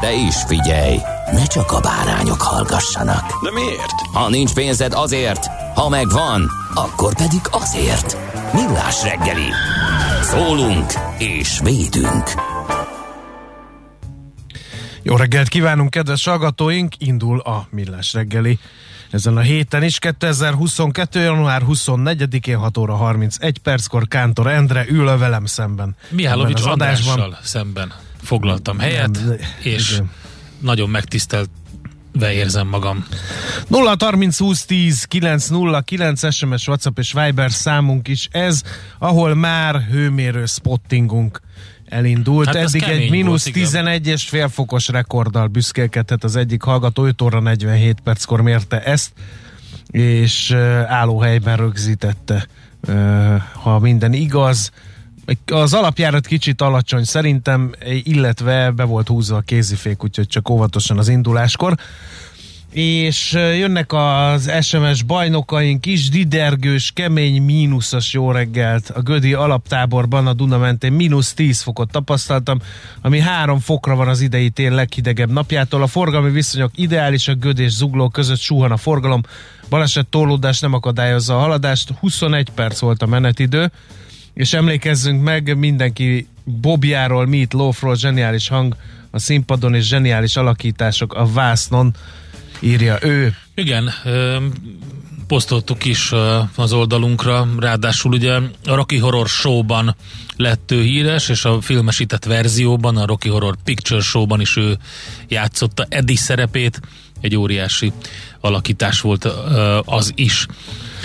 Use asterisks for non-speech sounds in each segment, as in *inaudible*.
De is figyelj, ne csak a bárányok hallgassanak. De miért? Ha nincs pénzed azért, ha megvan, akkor pedig azért. Millás reggeli. Szólunk és védünk. Jó reggelt kívánunk, kedves hallgatóink! Indul a Millás reggeli. Ezen a héten is 2022. január 24-én 6 óra 31 perckor Kántor Endre ül a velem szemben. Mihálovics. Andrással szemben foglaltam helyet, Nem, és igen. nagyon megtisztelve érzem magam. 0 30 20 10 9 0 9 SMS, WhatsApp és Viber számunk is ez, ahol már hőmérő spottingunk elindult. Hát Eddig egy mínusz volt, igen. 11 és fél fokos rekorddal büszkélkedhet az egyik hallgató, 5 óra 47 perckor mérte ezt, és uh, állóhelyben rögzítette, ha minden igaz. Az alapjárat kicsit alacsony szerintem, illetve be volt húzva a kézifék, úgyhogy csak óvatosan az induláskor és jönnek az SMS bajnokaink is, didergős, kemény, mínuszos jó reggelt. A Gödi alaptáborban a Duna mentén mínusz 10 fokot tapasztaltam, ami 3 fokra van az idei tél leghidegebb napjától. A forgalmi viszonyok ideális, a Göd és Zugló között suhan a forgalom. Baleset tólódás nem akadályozza a haladást. 21 perc volt a menetidő, és emlékezzünk meg mindenki Bobjáról, Meat Loafról, zseniális hang a színpadon és zseniális alakítások a vásznon írja ő. Igen, posztoltuk is az oldalunkra, ráadásul ugye a Rocky Horror Show-ban lett ő híres, és a filmesített verzióban, a Rocky Horror Picture Show-ban is ő játszotta Eddie szerepét, egy óriási alakítás volt az is.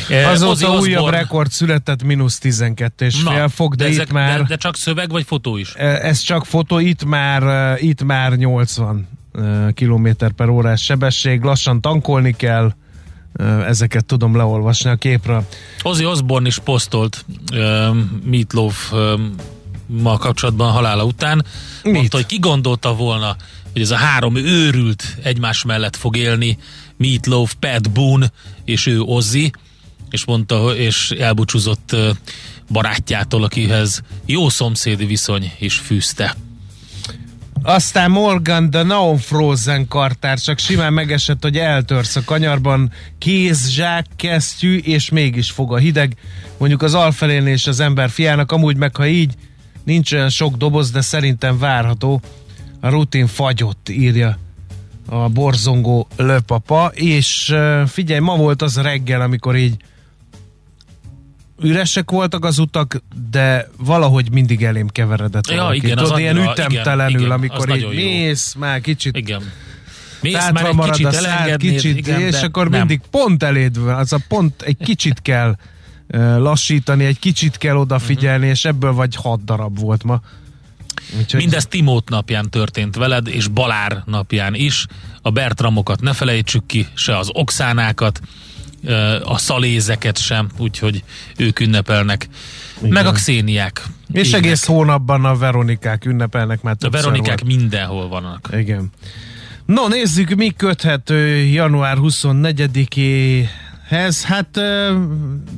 E, Ozzy Azóta újabb rekord született, mínusz 12 és Na, fél fok, de, ezek, itt már, de, de csak szöveg vagy fotó is? ez csak fotó, itt már, eh, itt már 80 km per órás sebesség, lassan tankolni kell, ezeket tudom leolvasni a képről. Ozzy Osbourne is posztolt uh, Meatloaf uh, ma kapcsolatban halála után. Mit? Mondta, hogy ki gondolta volna, hogy ez a három őrült egymás mellett fog élni, Meatloaf, Pat Boone és ő Ozzy, és mondta, és elbúcsúzott barátjától, akihez jó szomszédi viszony is fűzte. Aztán Morgan the No Frozen kartár csak simán megesett, hogy eltörsz a kanyarban, kéz, zsák, kesztyű, és mégis fog a hideg. Mondjuk az alfelén és az ember fiának, amúgy meg ha így, nincs olyan sok doboz, de szerintem várható. A rutin fagyott, írja a borzongó löpapa, és figyelj, ma volt az reggel, amikor így üresek voltak az utak, de valahogy mindig elém keveredett Ja, valaki. igen, az Tudod, ilyen annyira- ütemtelenül, igen, igen, amikor az így mész, már kicsit Igen. Mész már egy marad kicsit a szád, kicsit, igen, és akkor nem. mindig pont eléd van, az a pont egy kicsit kell lassítani, egy kicsit kell odafigyelni, és ebből vagy hat darab volt ma. Úgyhogy Mindez Timót napján történt veled, és Balár napján is. A Bertramokat ne felejtsük ki, se az Oxánákat, a szalézeket sem, úgyhogy ők ünnepelnek. Igen. Meg a xéniák. és Égnek. egész hónapban a Veronikák ünnepelnek már A Veronikák volt. mindenhol vannak. Igen. No, nézzük, mi köthető január 24-éhez. Hát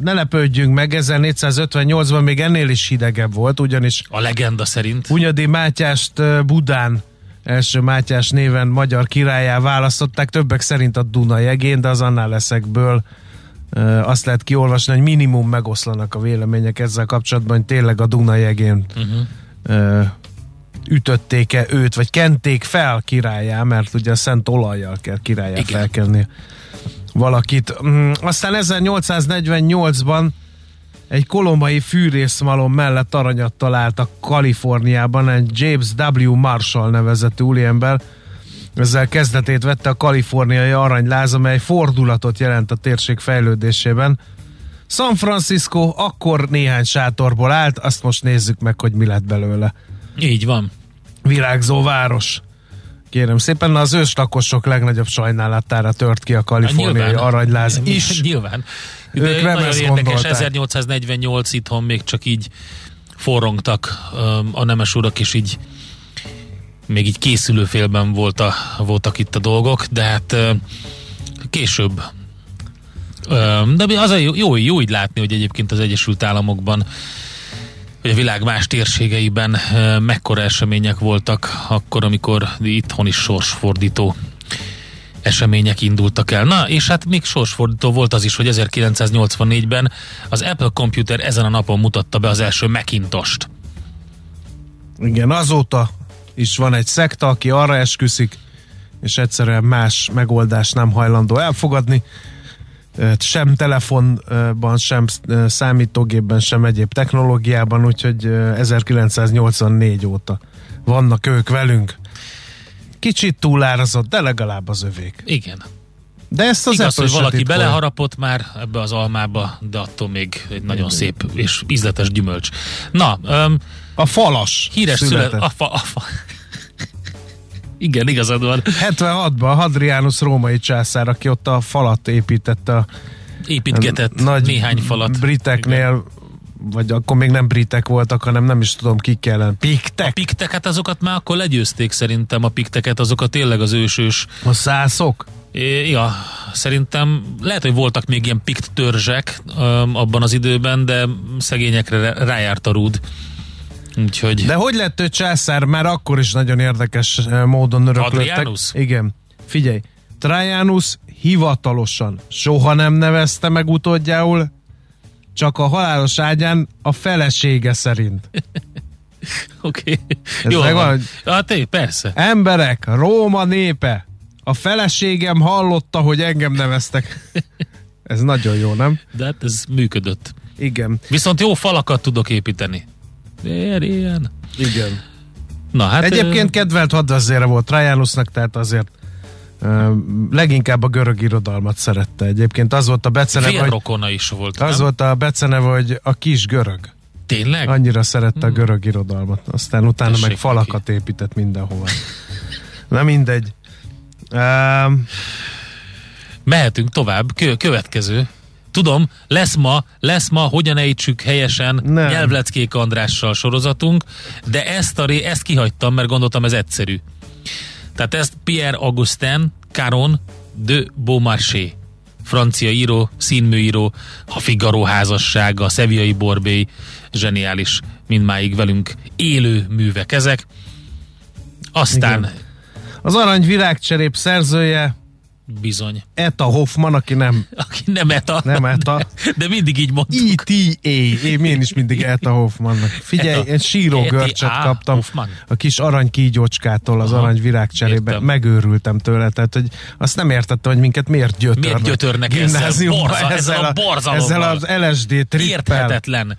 ne lepődjünk meg, 1458-ban még ennél is hidegebb volt, ugyanis A legenda szerint. Hunyadi Mátyást Budán első Mátyás néven magyar királyá választották, többek szerint a Duna jegén, de az annál leszekből azt lehet kiolvasni, hogy minimum megoszlanak a vélemények ezzel kapcsolatban, hogy tényleg a Duna jegén Uh-huh. ütötték-e őt, vagy kenték fel királyá, mert ugye a szent olajjal kell királyá felkenni valakit. Mm, Aztán 1848-ban egy kolombai fűrészmalom mellett aranyat találtak Kaliforniában egy James W. Marshall nevezetű úriember. Ezzel kezdetét vette a kaliforniai aranyláz, amely fordulatot jelent a térség fejlődésében. San Francisco akkor néhány sátorból állt, azt most nézzük meg, hogy mi lett belőle. Így van. Virágzó város. Kérem szépen, az őslakosok legnagyobb sajnálatára tört ki a kaliforniai Nyilván. aranyláz *laughs* is. Nyilván. Ők De nem nagyon érdekes, gondolták. 1848 itthon még csak így forrongtak a nemes urak, és így még így készülőfélben volt a, voltak itt a dolgok, de hát később. De az a jó, jó, jó így látni, hogy egyébként az Egyesült Államokban hogy a világ más térségeiben mekkora események voltak akkor, amikor itthon is sorsfordító események indultak el. Na, és hát még sorsfordító volt az is, hogy 1984-ben az Apple Computer ezen a napon mutatta be az első Macintost. Igen, azóta is van egy szekta, aki arra esküszik, és egyszerűen más megoldást nem hajlandó elfogadni. Sem telefonban, sem számítógépben, sem egyéb technológiában, úgyhogy ö, 1984 óta vannak ők velünk. Kicsit túlárazott, de legalább az övék. Igen. De ezt az Igaz, hogy valaki titkolja. beleharapott már ebbe az almába, de attól még egy nagyon szép és ízletes gyümölcs. Na, um, A falas híres szület... született. A fa, a fa. Igen, igazad van. 76-ban Hadrianus római császár, aki ott a falat építette a Építgetett nagy néhány falat. briteknél, vagy akkor még nem britek voltak, hanem nem is tudom ki kellene. Piktek? A pikteket azokat már akkor legyőzték szerintem, a pikteket azokat tényleg az ősős A szászok? É, Ja, szerintem lehet, hogy voltak még ilyen pikt törzsek abban az időben, de szegényekre rá- rájárt a rúd. Úgyhogy De hogy lett ő császár? Már akkor is nagyon érdekes eh, módon öröklöttek. Hadrianus? Igen. Figyelj, Trajanus hivatalosan soha nem nevezte meg utódjául, csak a halálos ágyán a felesége szerint. *laughs* oké. Ez Jó megvan, van. Hát té, persze. Emberek, Róma népe, a feleségem hallotta, hogy engem neveztek. *laughs* Ez nagyon jó, nem? De hát ez működött. Igen. Viszont jó falakat tudok építeni. Ilyen. Igen. Na hát... Egyébként kedvelt hadvezére volt Trajanusnak, tehát azért leginkább a görög irodalmat szerette. Egyébként az volt a beceneve, hogy, Félrokona is volt, az nem? volt a beceneve, hogy a kis görög. Tényleg? Annyira szerette a görög irodalmat. Aztán utána Tessék meg falakat épített mindenhova. Na mindegy. Um, Mehetünk tovább. Kö- következő. Tudom, lesz ma, lesz ma, hogyan ejtsük helyesen Nem. nyelvleckék Andrással sorozatunk, de ezt, a ré, ezt kihagytam, mert gondoltam ez egyszerű. Tehát ezt Pierre Augustin Caron de Beaumarchais, francia író, színműíró, a Figaro házassága, a Szeviai Borbély, zseniális, mindmáig velünk élő művek ezek. Aztán Igen. az Arany Virágcserép szerzője bizony, Eta Hoffman, aki nem, aki nem eta, nem Eta, de mindig így mondtuk. ETA. Én, én is mindig Eta Hoffmannak. Figyelj, Eta. én síró görcset ETA kaptam Hoffman. a kis arany kígyócskától az Aha, arany virágcserébe. értem. Megőrültem tőle, tehát hogy azt nem értette, hogy minket miért gyötörnek. Miért gyötörnek ezzel? Borza- ezzel a borzalommal. Ezzel az LSD trippel. Érthetetlen.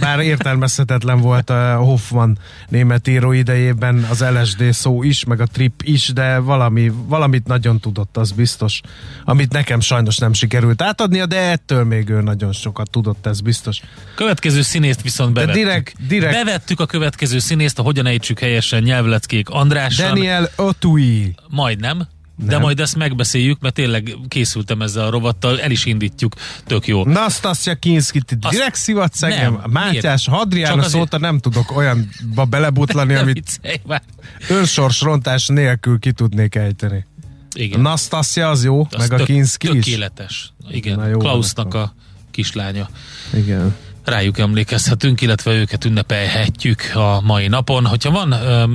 Bár értelmezhetetlen volt a Hoffman német író idejében az LSD szó is, meg a trip is, de valami, valamit nagyon tudott, az biztos. Amit nekem sajnos nem sikerült átadnia, de ettől még ő nagyon sokat tudott, ez biztos. Következő színészt viszont De bevettük. direkt, direkt Bevettük a következő színészt, a hogyan ejtsük helyesen nyelvleckék Andrással. Daniel Otui. Majdnem. De Nem. majd ezt megbeszéljük, mert tényleg készültem ezzel a rovattal, el is indítjuk, tök jó. Nastasja Kinski, ti Azt- direkt szivatsz engem? Mátyás, Hadrianus azért- óta nem tudok olyanba belebutlani, *laughs* amit viccelj önsorsrontás nélkül ki tudnék ejteni. Igen. Nastasja az jó, Az meg a tök- Kinski is. Tökéletes. Igen, Na jó, Klausnak van a kislánya. Igen. rájuk emlékezhetünk, illetve őket ünnepelhetjük a mai napon. Hogyha van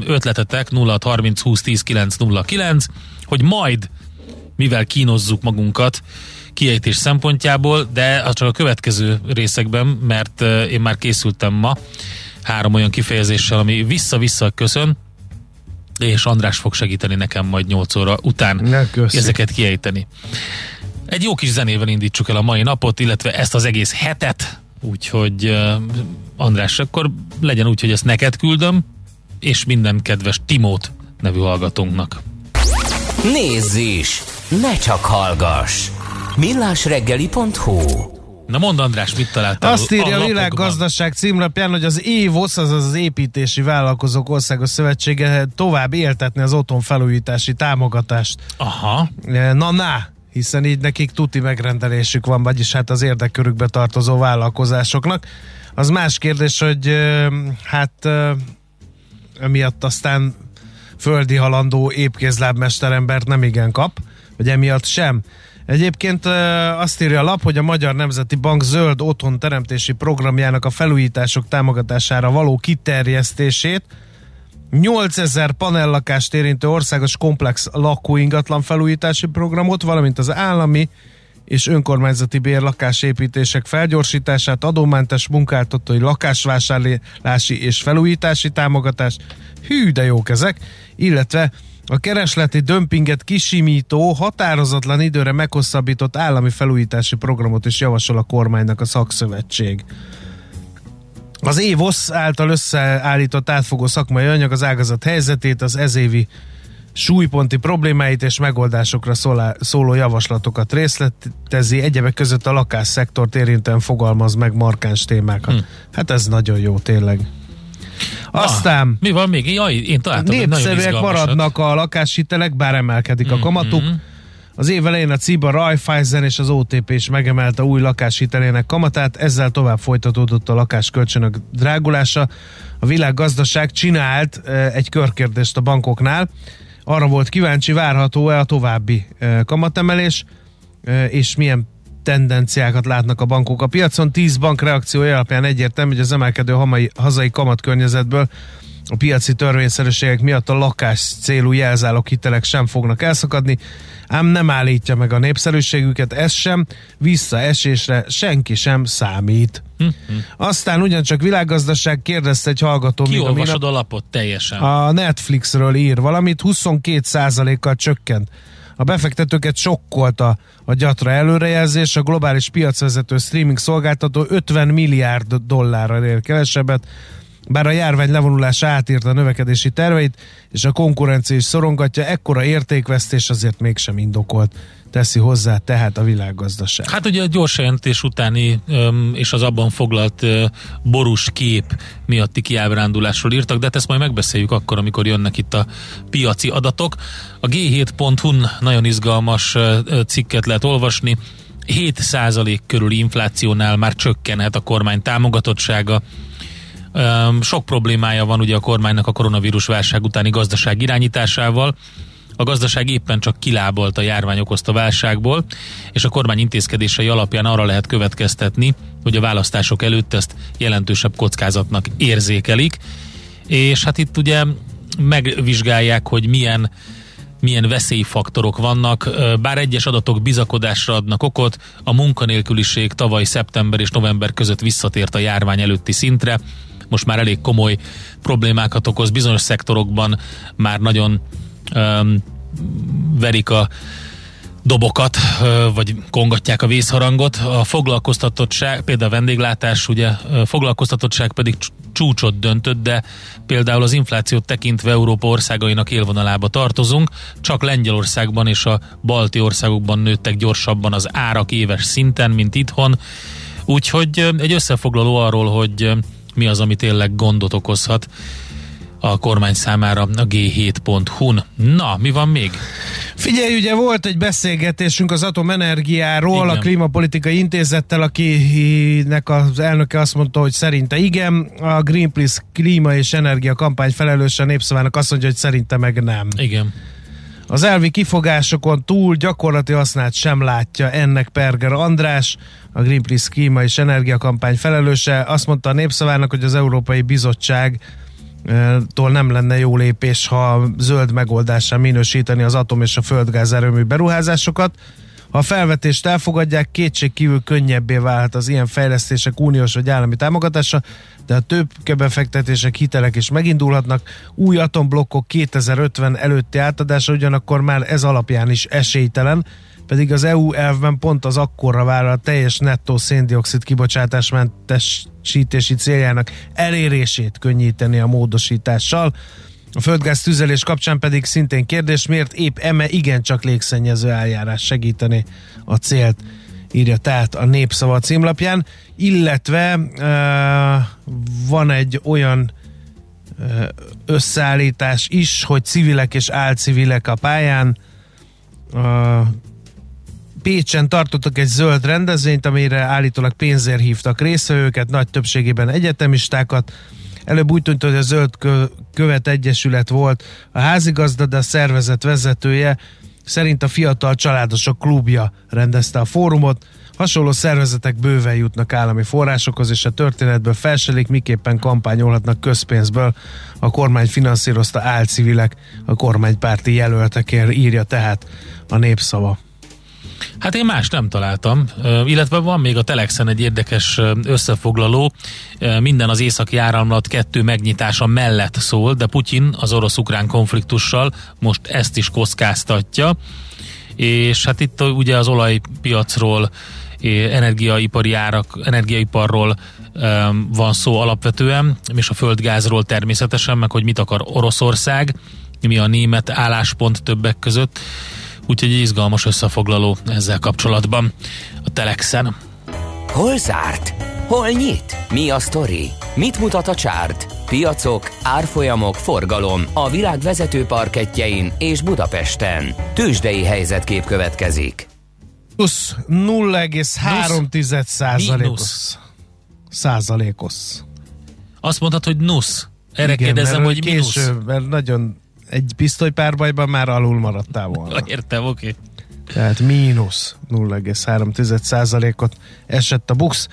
ötletetek 0630 20 10 909, hogy majd mivel kínozzuk magunkat kiejtés szempontjából, de csak a következő részekben, mert én már készültem ma három olyan kifejezéssel, ami vissza-vissza köszön, és András fog segíteni nekem majd 8 óra után Ne, köszi. ezeket kiejteni. Egy jó kis zenével indítsuk el a mai napot, illetve ezt az egész hetet, úgyhogy uh, András, akkor legyen úgy, hogy ezt neked küldöm, és minden kedves Timót nevű hallgatónknak. Nézz is! Ne csak hallgass! millásreggeli.hu Na mondd András, mit találtál Azt írja a lapokban? világgazdaság címlapján, hogy az EVOS, azaz az Építési Vállalkozók Országos Szövetsége tovább éltetni az otthonfelújítási támogatást. Aha, Na, na, hiszen így nekik tuti megrendelésük van, vagyis hát az érdekkörükbe tartozó vállalkozásoknak. Az más kérdés, hogy ö, hát ö, emiatt aztán földi halandó épkézlábmesterembert nem igen kap, vagy emiatt sem. Egyébként azt írja a lap, hogy a Magyar Nemzeti Bank zöld otthon teremtési programjának a felújítások támogatására való kiterjesztését 8000 panellakást érintő országos komplex lakóingatlan felújítási programot, valamint az állami és önkormányzati bérlakásépítések felgyorsítását, adómentes munkáltatói lakásvásárlási és felújítási támogatást, hű de jók ezek, illetve a keresleti dömpinget kisimító, határozatlan időre meghosszabbított állami felújítási programot is javasol a kormánynak a szakszövetség. Az EVOS által összeállított átfogó szakmai anyag az ágazat helyzetét, az ezévi súlyponti problémáit és megoldásokra szólá, szóló javaslatokat részletezi, egyebek között a lakásszektort érintően fogalmaz meg markáns témákat. Hm. Hát ez nagyon jó tényleg. Aztán Ah, mi van még? Jaj, én találtam népszerűek maradnak a lakáshitelek, bár emelkedik a kamatuk. Mhm. Az év elején a CIBA, Raiffeisen és az OTP is megemelte új lakáshitelének kamatát, ezzel tovább folytatódott a lakáskölcsönök drágulása. A világgazdaság csinált egy körkérdést a bankoknál, arra volt kíváncsi, várható-e a további kamatemelés, és milyen tendenciákat látnak a bankok a piacon. 10 bank reakciója alapján egyértelmű, hogy az emelkedő hamai, hazai kamatkörnyezetből a piaci törvényszerűségek miatt a lakás célú jelzálók hitelek sem fognak elszakadni, ám nem állítja meg a népszerűségüket, ez sem, visszaesésre senki sem számít. Hm, Aztán ugyancsak világgazdaság kérdezte egy hallgató, Kiolvasod a lapot teljesen. a Netflixről ír valamit, 22%-kal csökkent. A befektetőket sokkolta a gyatra előrejelzés, a globális piacvezető streaming szolgáltató 50 milliárd dollárral ér kevesebbet, bár a járvány levonulása átírta a növekedési terveit, és a konkurencia is szorongatja, ekkora értékvesztés azért mégsem indokolt, teszi hozzá tehát a világgazdaság. Hát ugye a gyors jelentés utáni és az abban foglalt borús kép miatti kiábrándulásról írtak, de hát ezt majd megbeszéljük akkor, amikor jönnek itt a piaci adatok. A G7.hu-n nagyon izgalmas cikket lehet olvasni. 7% körüli inflációnál már csökkenhet a kormány támogatottsága. Sok problémája van ugye a kormánynak a koronavírus válság utáni gazdaság irányításával. A gazdaság éppen csak kilábolt a járvány okozta válságból, és a kormány intézkedései alapján arra lehet következtetni, hogy a választások előtt ezt jelentősebb kockázatnak érzékelik. És hát itt ugye megvizsgálják, hogy milyen milyen veszélyfaktorok vannak, bár egyes adatok bizakodásra adnak okot, a munkanélküliség tavaly szeptember és november között visszatért a járvány előtti szintre, most már elég komoly problémákat okoz, bizonyos szektorokban már nagyon um, verik a dobokat, vagy kongatják a vészharangot. A foglalkoztatottság, például a vendéglátás, ugye ö, foglalkoztatottság pedig cs- csúcsot döntött, de például az inflációt tekintve Európa országainak élvonalába tartozunk, csak Lengyelországban és a balti országokban nőttek gyorsabban az árak éves szinten, mint itthon. Úgyhogy egy összefoglaló arról, hogy mi az, ami tényleg gondot okozhat a kormány számára a g7.hu-n. Na, mi van még? Figyelj, ugye volt egy beszélgetésünk az atomenergiáról, Igen. a Klímapolitikai Intézettel, akinek az elnöke azt mondta, hogy szerinte igen, a Greenpeace klíma és energia kampány felelőse a népszavának azt mondja, hogy szerinte meg nem. Igen. Az elvi kifogásokon túl gyakorlati hasznát sem látja ennek Perger András, a Greenpeace klíma és energiakampány felelőse. Azt mondta a népszavának, hogy az Európai Bizottság tól nem lenne jó lépés, ha zöld megoldásra minősíteni az atom és a földgáz erőmű beruházásokat, Ha a felvetést elfogadják, kétség kívül könnyebbé válhat az ilyen fejlesztések uniós vagy állami támogatása, de a több befektetések, hitelek is megindulhatnak. Új atomblokkok 2050 előtti átadása ugyanakkor már ez alapján is esélytelen, pedig az EU elvben pont az akkorra vár a teljes nettó széndiokszid kibocsátásmentesítési céljának elérését könnyíteni a módosítással. A földgáz tüzelés kapcsán pedig szintén kérdés, miért épp eme igencsak légszennyező eljárás segíteni a célt, írja tehát a Népszava címlapján, illetve uh, van egy olyan uh, összeállítás is, hogy civilek és álcivilek a pályán, uh, Pécsen tartottak egy zöld rendezvényt, amire állítólag pénzért hívtak részvevőket, nagy többségében egyetemistákat. Előbb úgy tűnt, hogy a Zöld Követ Egyesület volt a házigazda, de a szervezet vezetője szerint a Fiatal Családosok Klubja rendezte a fórumot. Hasonló szervezetek bőven jutnak állami forrásokhoz, és a történetből felselik, miképpen kampányolhatnak közpénzből. A kormány finanszírozta álcivilek a kormánypárti jelöltekért, írja tehát a népszava. Hát én más nem találtam, illetve van még a Telexen egy érdekes összefoglaló, minden az északi áramlat kettő megnyitása mellett szól, de Putyin az orosz-ukrán konfliktussal most ezt is kockáztatja, és hát itt ugye az olajpiacról, energiaipari árak, energiaiparról van szó alapvetően, és a földgázról természetesen, meg hogy mit akar Oroszország, mi a német álláspont többek között, úgyhogy egy izgalmas összefoglaló ezzel kapcsolatban a Telexen. Hol zárt? Hol nyit? Mi a sztori? Mit mutat a csárt? Piacok, árfolyamok, forgalom a világ vezető parketjein és Budapesten. Tősdei helyzetkép következik. Plusz 0,3 százalékos. Százalékos. Azt mondtad, hogy nusz. Erre Igen, kérdezem, hogy késő, minusz. mert nagyon egy pisztolypárbajban már alul maradtál volna. *laughs* Értem, oké. Okay. Tehát mínusz 0,3%-ot esett a BUX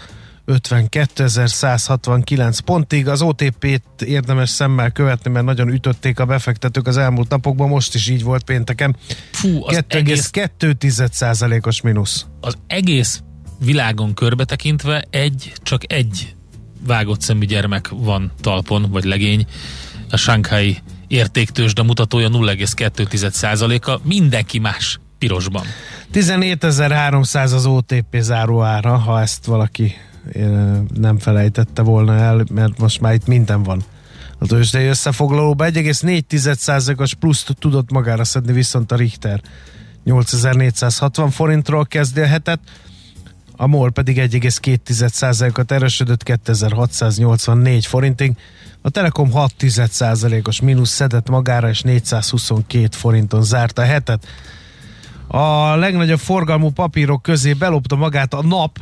52.169 pontig. Az OTP-t érdemes szemmel követni, mert nagyon ütötték a befektetők az elmúlt napokban, most is így volt pénteken. Fú, 2,2%-os egész, mínusz. Az egész világon körbe tekintve egy, csak egy vágott szemű gyermek van talpon, vagy legény, a Shanghai értéktősde mutatója 0,2%-a, mindenki más pirosban. 17.300 az OTP záróára, ha ezt valaki nem felejtette volna el, mert most már itt minden van. A tőzsdei összefoglalóban 1,4%-os pluszt tudott magára szedni viszont a Richter 8460 forintról kezdi a hetet, a MOL pedig 1,2%-ot erősödött 2684 forintig, a Telekom 6,1%-os mínusz szedett magára, és 422 forinton zárta a hetet. A legnagyobb forgalmú papírok közé belopta magát a nap,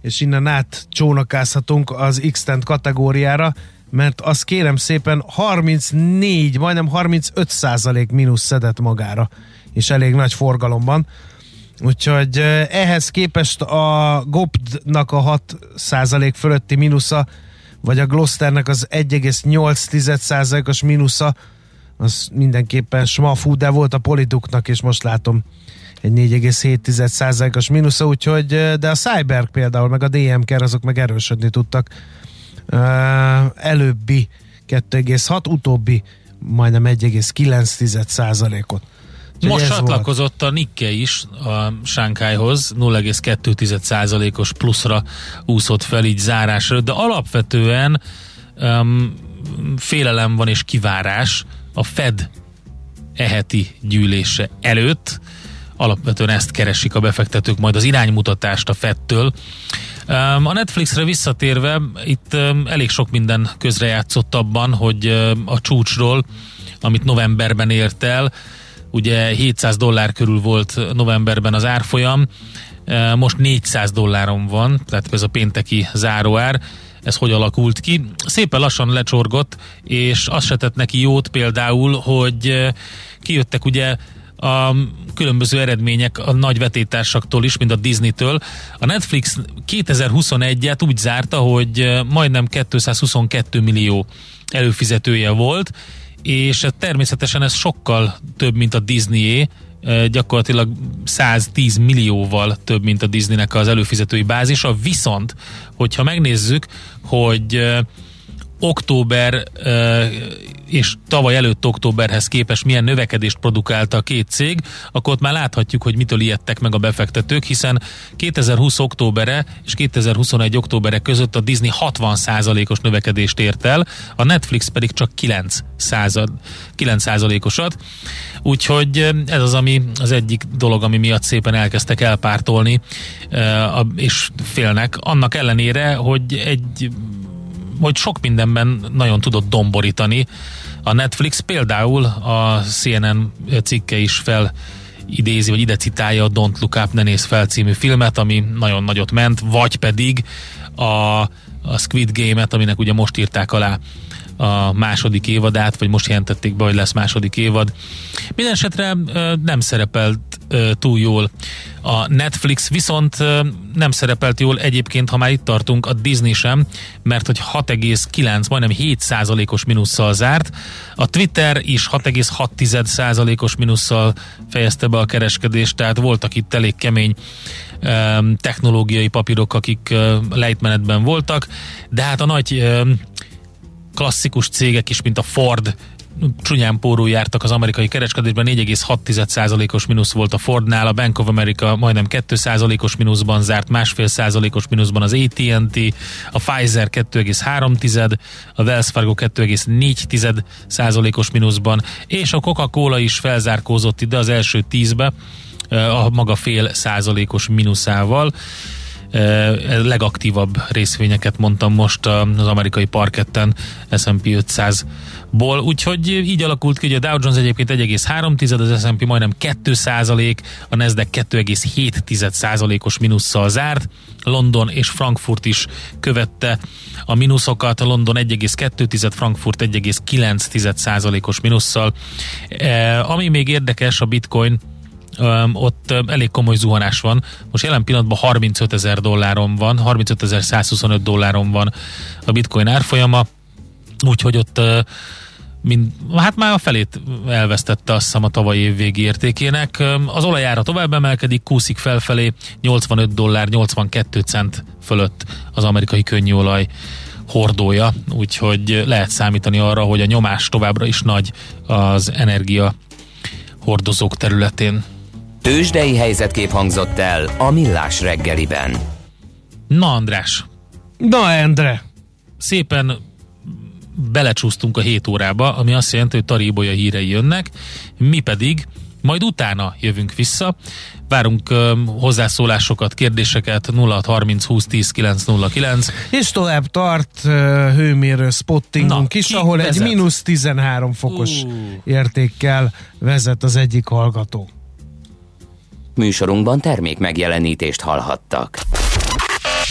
és innen át csónakázhatunk az x kategóriára, mert az kérem szépen 34, majdnem 35 százalék mínusz szedett magára, és elég nagy forgalomban. Úgyhogy eh, ehhez képest a GOPD-nak a 6 százalék fölötti mínusza vagy a Gloucesternek az 1,8%-os mínusza, az mindenképpen smafú, de volt a Poliduknak, és most látom egy 4,7%-os mínusza, úgyhogy, de a Cyber például, meg a DMK azok meg erősödni tudtak. Előbbi 2,6, utóbbi majdnem 1,9%-ot. Most csatlakozott a Nikke is a Sánkhájhoz, 0,2%-os pluszra úszott fel így zárásra, de alapvetően um, félelem van és kivárás a Fed eheti gyűlése előtt. Alapvetően ezt keresik a befektetők, majd az iránymutatást a Fedtől. A Netflixre visszatérve, itt elég sok minden közrejátszott abban, hogy a csúcsról, amit novemberben ért el, ugye 700 dollár körül volt novemberben az árfolyam, e, most 400 dolláron van, tehát ez a pénteki záróár, ez hogy alakult ki. Szépen lassan lecsorgott, és azt se tett neki jót például, hogy e, kijöttek ugye a különböző eredmények a nagy vetétársaktól is, mint a Disney-től. A Netflix 2021-et úgy zárta, hogy e, majdnem 222 millió előfizetője volt, és természetesen ez sokkal több, mint a Disneyé, gyakorlatilag 110 millióval több, mint a Disneynek az előfizetői bázisa, viszont, hogyha megnézzük, hogy október és tavaly előtt októberhez képest milyen növekedést produkálta a két cég, akkor ott már láthatjuk, hogy mitől ijedtek meg a befektetők, hiszen 2020 októbere és 2021 októbere között a Disney 60%-os növekedést ért el, a Netflix pedig csak 9% 9%-osat. Úgyhogy ez az, ami az egyik dolog, ami miatt szépen elkezdtek elpártolni, és félnek. Annak ellenére, hogy egy hogy sok mindenben nagyon tudott domborítani. A Netflix például a CNN cikke is fel idézi, vagy ide citálja a Don't Look Up, ne néz fel című filmet, ami nagyon nagyot ment, vagy pedig a, a Squid Game-et, aminek ugye most írták alá a második évadát, vagy most jelentették be, hogy lesz második évad. Minden esetre nem szerepelt túl jól a Netflix, viszont nem szerepelt jól egyébként, ha már itt tartunk, a Disney sem, mert hogy 6,9, majdnem 7 százalékos minusszal zárt. A Twitter is 6,6 százalékos minusszal fejezte be a kereskedést, tehát voltak itt elég kemény technológiai papírok, akik lejtmenetben voltak, de hát a nagy klasszikus cégek is, mint a Ford, csúnyán póró jártak az amerikai kereskedésben, 4,6%-os mínusz volt a Fordnál, a Bank of America majdnem 2%-os mínuszban zárt, másfél százalékos mínuszban az AT&T, a Pfizer 2,3, a Wells Fargo 2,4%-os mínuszban, és a Coca-Cola is felzárkózott ide az első tízbe, a maga fél százalékos mínuszával. Legaktívabb részvényeket mondtam most az amerikai parketten S&P 500-ból, úgyhogy így alakult ki, hogy a Dow Jones egyébként 1,3, az S&P majdnem 2% a Nasdaq 2,7 százalékos minusszal zárt, London és Frankfurt is követte a minuszokat, London 1,2, Frankfurt 1,9 százalékos minusszal. Ami még érdekes, a bitcoin ott elég komoly zuhanás van. Most jelen pillanatban 35 ezer dolláron van, 35 ezer 125 dolláron van a bitcoin árfolyama, úgyhogy ott mind, hát már a felét elvesztette azt hiszem a tavalyi év végi értékének. Az olajára tovább emelkedik, kúszik felfelé, 85 dollár, 82 cent fölött az amerikai könnyűolaj hordója, úgyhogy lehet számítani arra, hogy a nyomás továbbra is nagy az energia hordozók területén. Tőzsdei helyzetkép hangzott el a Millás reggeliben. Na András. Na Endre. Szépen belecsúsztunk a 7 órába, ami azt jelenti, hogy Taríbolya hírei jönnek, mi pedig majd utána jövünk vissza. Várunk uh, hozzászólásokat, kérdéseket 0630 20 10 909. És tovább tart uh, hőmérő spottingunk Na, is, ahol vezet? egy mínusz 13 fokos uh. értékkel vezet az egyik hallgató. Műsorunkban termék megjelenítést hallhattak.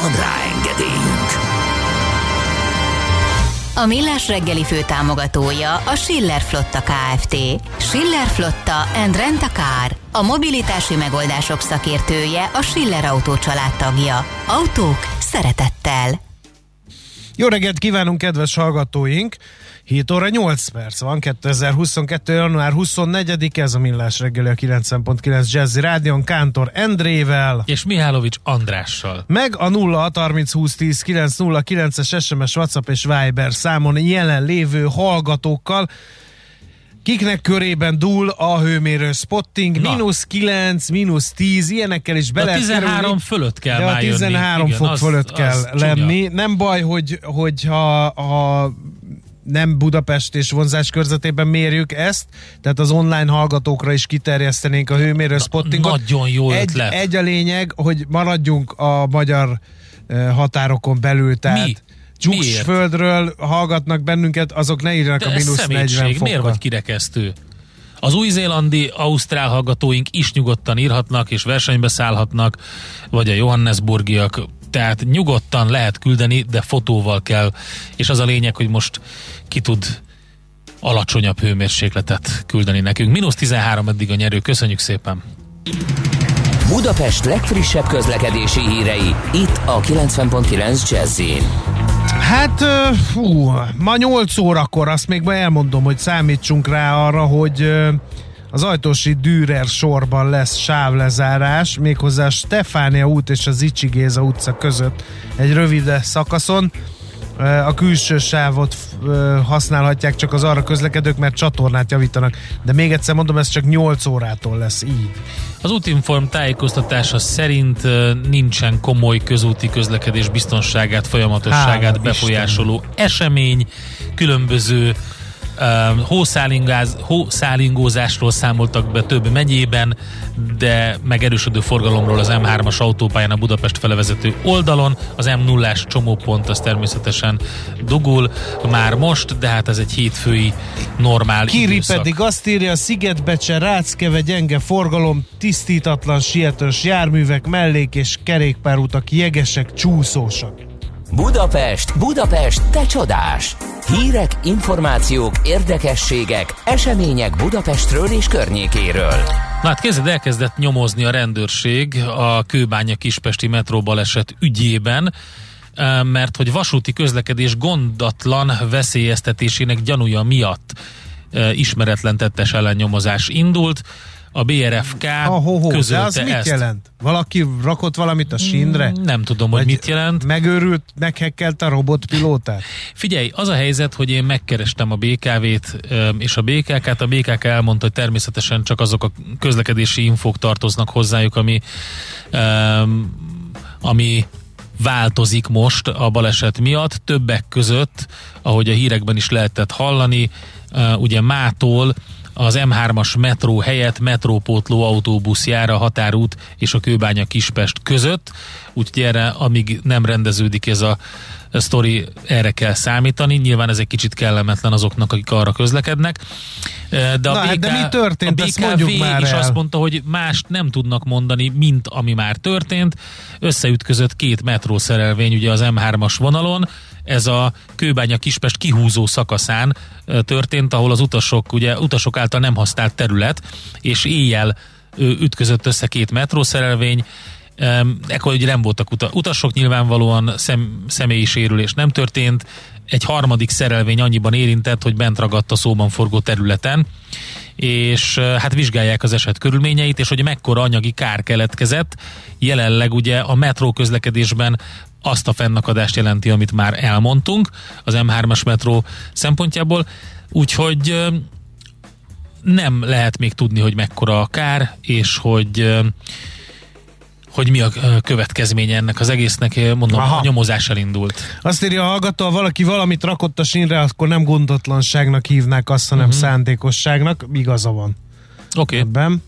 Van rá engedélyünk! A Millás reggeli fő támogatója a Schiller Flotta KFT. Schiller Flotta and Rent a Car. A mobilitási megoldások szakértője a Schiller Autó tagja. Autók szeretettel. Jó reggelt kívánunk, kedves hallgatóink! 7 óra 8 perc van, 2022. január 24 ez a Millás reggeli a 90.9 Jazzy Rádion Kántor Endrével. És Mihálovics Andrással. Meg a 0 30 20 10 909 es SMS, WhatsApp és Viber számon jelen lévő hallgatókkal kiknek körében dúl a hőmérő spotting, mínusz 9, mínusz 10, ilyenekkel is bele. A 13 kerülni, fölött kell de a 13 jönni. fok Igen, fölött az, kell az lenni. Csúnya. Nem baj, hogy, hogy ha, ha nem Budapest és vonzás körzetében mérjük ezt, tehát az online hallgatókra is kiterjesztenénk a hőmérő spottingot. Nagyon jó egy, ötlet. egy a lényeg, hogy maradjunk a magyar határokon belül, tehát Mi? Csúcsföldről hallgatnak bennünket, azok ne írjanak De a mínusz 40 szemétség, fokkal. miért vagy kirekesztő? Az új-zélandi, ausztrál hallgatóink is nyugodtan írhatnak, és versenybe szállhatnak, vagy a Johannesburgiak, tehát nyugodtan lehet küldeni, de fotóval kell, és az a lényeg, hogy most ki tud alacsonyabb hőmérsékletet küldeni nekünk. Mínusz 13 eddig a nyerő, köszönjük szépen! Budapest legfrissebb közlekedési hírei, itt a 90.9 jazz Hát, fú, ma 8 órakor, azt még ma elmondom, hogy számítsunk rá arra, hogy az Ajtósi Dürer sorban lesz sávlezárás, méghozzá a Stefánia út és az Icsi Géza utca között egy rövid szakaszon. A külső sávot használhatják csak az arra közlekedők, mert csatornát javítanak. De még egyszer mondom, ez csak 8 órától lesz így. Az útinform tájékoztatása szerint nincsen komoly közúti közlekedés biztonságát, folyamatosságát Hála befolyásoló esemény, különböző hószálingáz, hószálingózásról számoltak be több megyében, de megerősödő forgalomról az M3-as autópályán a Budapest fele vezető oldalon. Az M0-ás csomópont az természetesen dugul már most, de hát ez egy hétfői normál Kiri időszak. pedig azt írja, Szigetbecse, Ráckeve, gyenge forgalom, tisztítatlan, sietős járművek, mellék- és kerékpárutak, jegesek, csúszósak. Budapest, Budapest, te csodás! Hírek, információk, érdekességek, események Budapestről és környékéről. Na hát kezded elkezdett nyomozni a rendőrség a Kőbánya Kispesti metró baleset ügyében, eh, mert hogy vasúti közlekedés gondatlan veszélyeztetésének gyanúja miatt ismeretlen tettes ellennyomozás indult. A BRFK Ahó, de közölte az mit ezt. jelent? Valaki rakott valamit a sínre? Nem tudom, hogy Vagy mit jelent. Megőrült, meghekkelte a robotpilótát? Figyelj, az a helyzet, hogy én megkerestem a BKV-t és a BKK-t. A BKK elmondta, hogy természetesen csak azok a közlekedési infók tartoznak hozzájuk, ami, ami változik most a baleset miatt. Többek között, ahogy a hírekben is lehetett hallani, ugye mától az M3-as metró helyett metrópótló autóbusz jár a határút és a Kőbánya Kispest között, úgyhogy erre, amíg nem rendeződik ez a sztori, erre kell számítani. Nyilván ez egy kicsit kellemetlen azoknak, akik arra közlekednek. De Na hát, de mi történt? A BKV mondjuk már is el. azt mondta, hogy mást nem tudnak mondani, mint ami már történt. Összeütközött két metrószerelvény ugye az M3-as vonalon, ez a Kőbánya Kispest kihúzó szakaszán történt, ahol az utasok, ugye utasok által nem használt terület, és éjjel ütközött össze két metrószerelvény, Ekkor ugye nem voltak uta- utasok, nyilvánvalóan szem, személyi sérülés nem történt. Egy harmadik szerelvény annyiban érintett, hogy bent ragadt a szóban forgó területen, és eh, hát vizsgálják az eset körülményeit, és hogy mekkora anyagi kár keletkezett. Jelenleg ugye a metró közlekedésben azt a fennakadást jelenti, amit már elmondtunk az M3-as metró szempontjából, úgyhogy eh, nem lehet még tudni, hogy mekkora a kár, és hogy eh, hogy mi a következménye ennek az egésznek, mondom, Aha. a nyomozás elindult. Azt írja a hallgató, ha valaki valamit rakott a sínre, akkor nem gondotlanságnak hívnák azt, hanem uh-huh. szándékosságnak. Igaza van Oké, okay. ebben.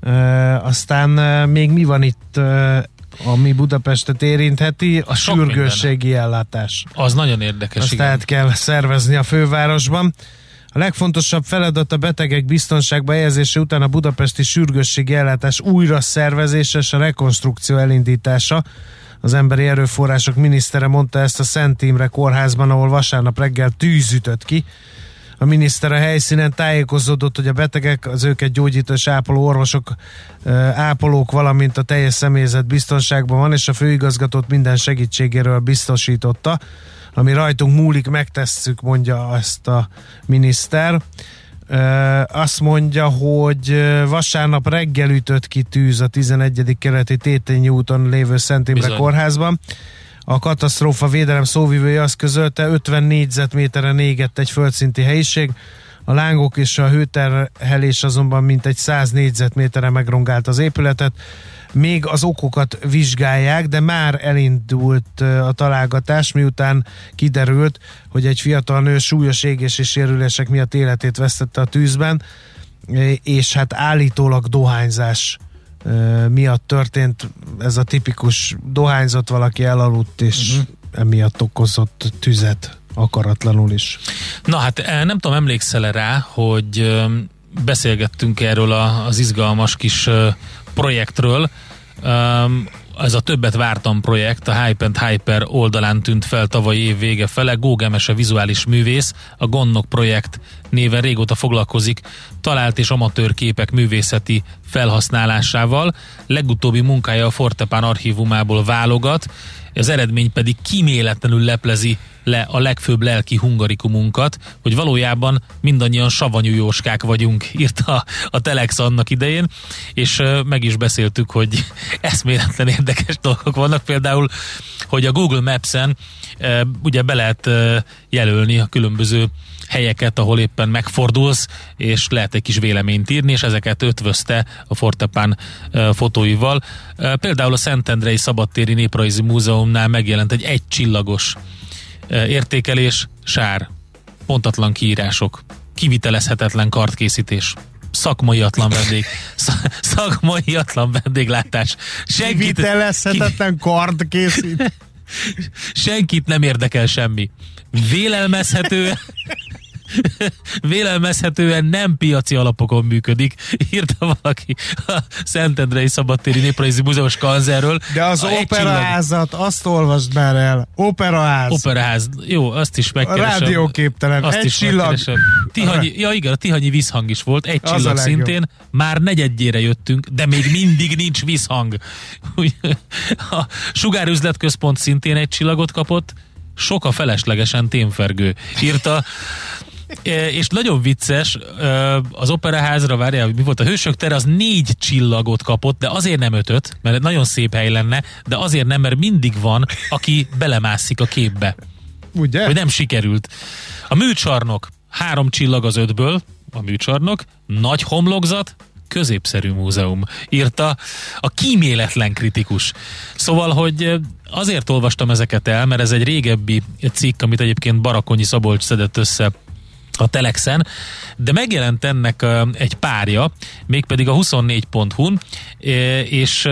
E, aztán e, még mi van itt, e, ami Budapestet érintheti? A Sok sürgősségi ellátás. az nagyon érdekes. Azt igen. tehát kell szervezni a fővárosban. A legfontosabb feladat a betegek biztonságba helyezése után a budapesti sürgősségi ellátás újra szervezése és a rekonstrukció elindítása. Az emberi erőforrások minisztere mondta ezt a Szent Imre kórházban, ahol vasárnap reggel tűz ki. A miniszter a helyszínen tájékozódott, hogy a betegek, az őket gyógyító és ápoló orvosok, ápolók, valamint a teljes személyzet biztonságban van, és a főigazgatót minden segítségéről biztosította. Ami rajtunk múlik, megtesszük, mondja ezt a miniszter. Azt mondja, hogy vasárnap reggel ütött ki tűz a 11. keleti Tétényi úton lévő Szent Imre Bizony. kórházban. A katasztrófa védelem szóvivője azt közölte, 50 négyzetméteren égett egy földszinti helyiség. A lángok és a hőterhelés azonban mintegy 100 négyzetméterre megrongált az épületet. Még az okokat vizsgálják, de már elindult a találgatás, miután kiderült, hogy egy fiatal nő súlyos égési sérülések miatt életét vesztette a tűzben, és hát állítólag dohányzás miatt történt ez a tipikus dohányzott, valaki elaludt, és uh-huh. emiatt okozott tüzet akaratlanul is. Na hát nem tudom, emlékszel rá, hogy beszélgettünk erről az izgalmas kis projektről, ez a többet vártam projekt a Hype and Hyper oldalán tűnt fel tavalyi év vége fele. Gógemese vizuális művész, a Gonnok projekt néven régóta foglalkozik talált és amatőr képek művészeti felhasználásával. Legutóbbi munkája a Fortepán archívumából válogat, az eredmény pedig kíméletlenül leplezi le a legfőbb lelki hungarikumunkat, hogy valójában mindannyian savanyú jóskák vagyunk, *laughs* írta a Telex annak idején, és meg is beszéltük, hogy *laughs* eszméletlen érdekes dolgok vannak, például, hogy a Google Maps-en ugye be lehet jelölni a különböző helyeket, ahol éppen megfordulsz, és lehet egy kis véleményt írni, és ezeket ötvözte a Fortepán fotóival. Például a Szentendrei Szabadtéri Néprajzi Múzeumnál megjelent egy egy csillagos értékelés, sár, pontatlan kiírások, kivitelezhetetlen kartkészítés, szakmaiatlan vendég, *laughs* szakmaiatlan vendéglátás. Senkit, Kivitelezhetetlen kartkészít. *laughs* Senkit nem érdekel semmi. Vélelmezhető *laughs* *laughs* vélelmezhetően nem piaci alapokon működik, írta valaki a Szentendrei Szabadtéri Néprajzi Múzeumos kanzerről. De az operaházat, azt olvasd már el. Operaház. Operaház. Jó, azt is megkeresem. Rádióképtelen. Azt egy is csillag. Tihanyi, ja igen, a Tihanyi visszhang is volt. Egy Az csillag a szintén. Már negyedjére jöttünk, de még mindig nincs visszhang. *laughs* A Sugárüzletközpont szintén egy csillagot kapott, sok a feleslegesen témfergő. Írta és nagyon vicces, az operaházra, várjál, mi volt a Hősök tere, az négy csillagot kapott, de azért nem ötöt, mert nagyon szép hely lenne, de azért nem, mert mindig van, aki belemászik a képbe. Ugye? Hogy nem sikerült. A műcsarnok, három csillag az ötből, a műcsarnok, nagy homlokzat, középszerű múzeum, írta a kíméletlen kritikus. Szóval, hogy azért olvastam ezeket el, mert ez egy régebbi cikk, amit egyébként Barakonyi Szabolcs szedett össze a Telexen, de megjelent ennek egy párja, mégpedig a 24.hu-n, és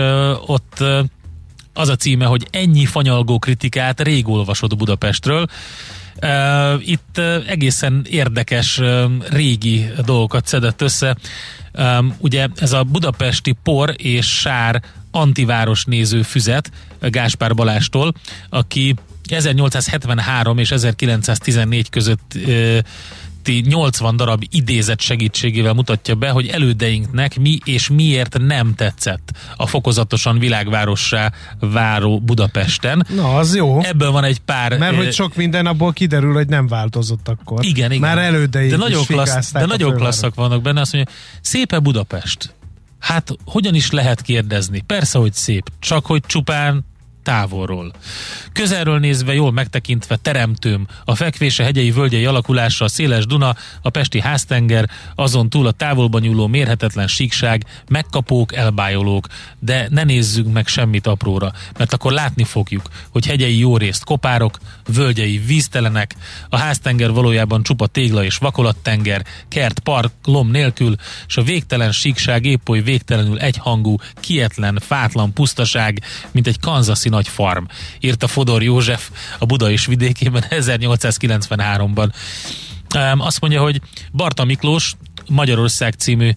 ott az a címe, hogy ennyi fanyalgó kritikát rég olvasod Budapestről. Itt egészen érdekes régi dolgokat szedett össze. Ugye ez a budapesti por és sár antiváros néző füzet Gáspár Balástól, aki 1873 és 1914 között uh, 80 darab idézet segítségével mutatja be, hogy elődeinknek mi és miért nem tetszett a fokozatosan világvárossá váró Budapesten. Na, az jó. Ebből van egy pár... Mert hogy sok minden abból kiderül, hogy nem változott akkor. Igen, igen. Már elődeik de nagyon klassz, De nagyon klasszak vannak benne, azt mondja, szép-e Budapest? Hát hogyan is lehet kérdezni? Persze, hogy szép, csak hogy csupán távolról. Közelről nézve, jól megtekintve teremtőm, a fekvése hegyei völgyei alakulása, a széles Duna, a pesti háztenger, azon túl a távolban nyúló mérhetetlen síkság, megkapók, elbájolók, de ne nézzünk meg semmit apróra, mert akkor látni fogjuk, hogy hegyei jó részt kopárok, völgyei víztelenek, a háztenger valójában csupa tégla és vakolattenger, kert, park, lom nélkül, és a végtelen síkság épp oly végtelenül egyhangú, kietlen, fátlan pusztaság, mint egy kanzaszi nagy farm, írta Fodor József a Buda és vidékében *laughs* 1893-ban. Um, azt mondja, hogy Barta Miklós Magyarország című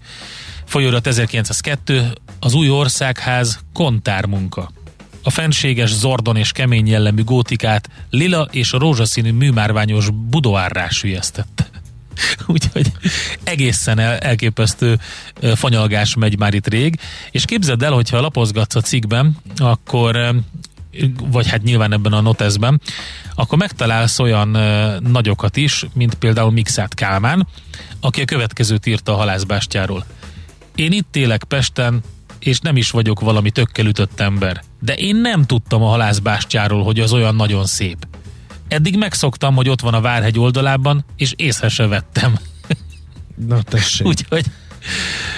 folyóirat 1902, az új országház kontármunka. A fenséges, zordon és kemény jellemű gótikát lila és rózsaszínű műmárványos budoárrá sülyeztette. *laughs* Úgyhogy egészen el, elképesztő fanyalgás megy már itt rég, és képzeld el, hogyha lapozgatsz a cikkben, akkor vagy hát nyilván ebben a noteszben, akkor megtalálsz olyan nagyokat is, mint például Mixát Kálmán, aki a következőt írta a halászbástyáról. Én itt élek Pesten, és nem is vagyok valami tökkel ütött ember. De én nem tudtam a halászbástyáról, hogy az olyan nagyon szép. Eddig megszoktam, hogy ott van a Várhegy oldalában, és észre se vettem. Na tessék. *laughs* Úgyhogy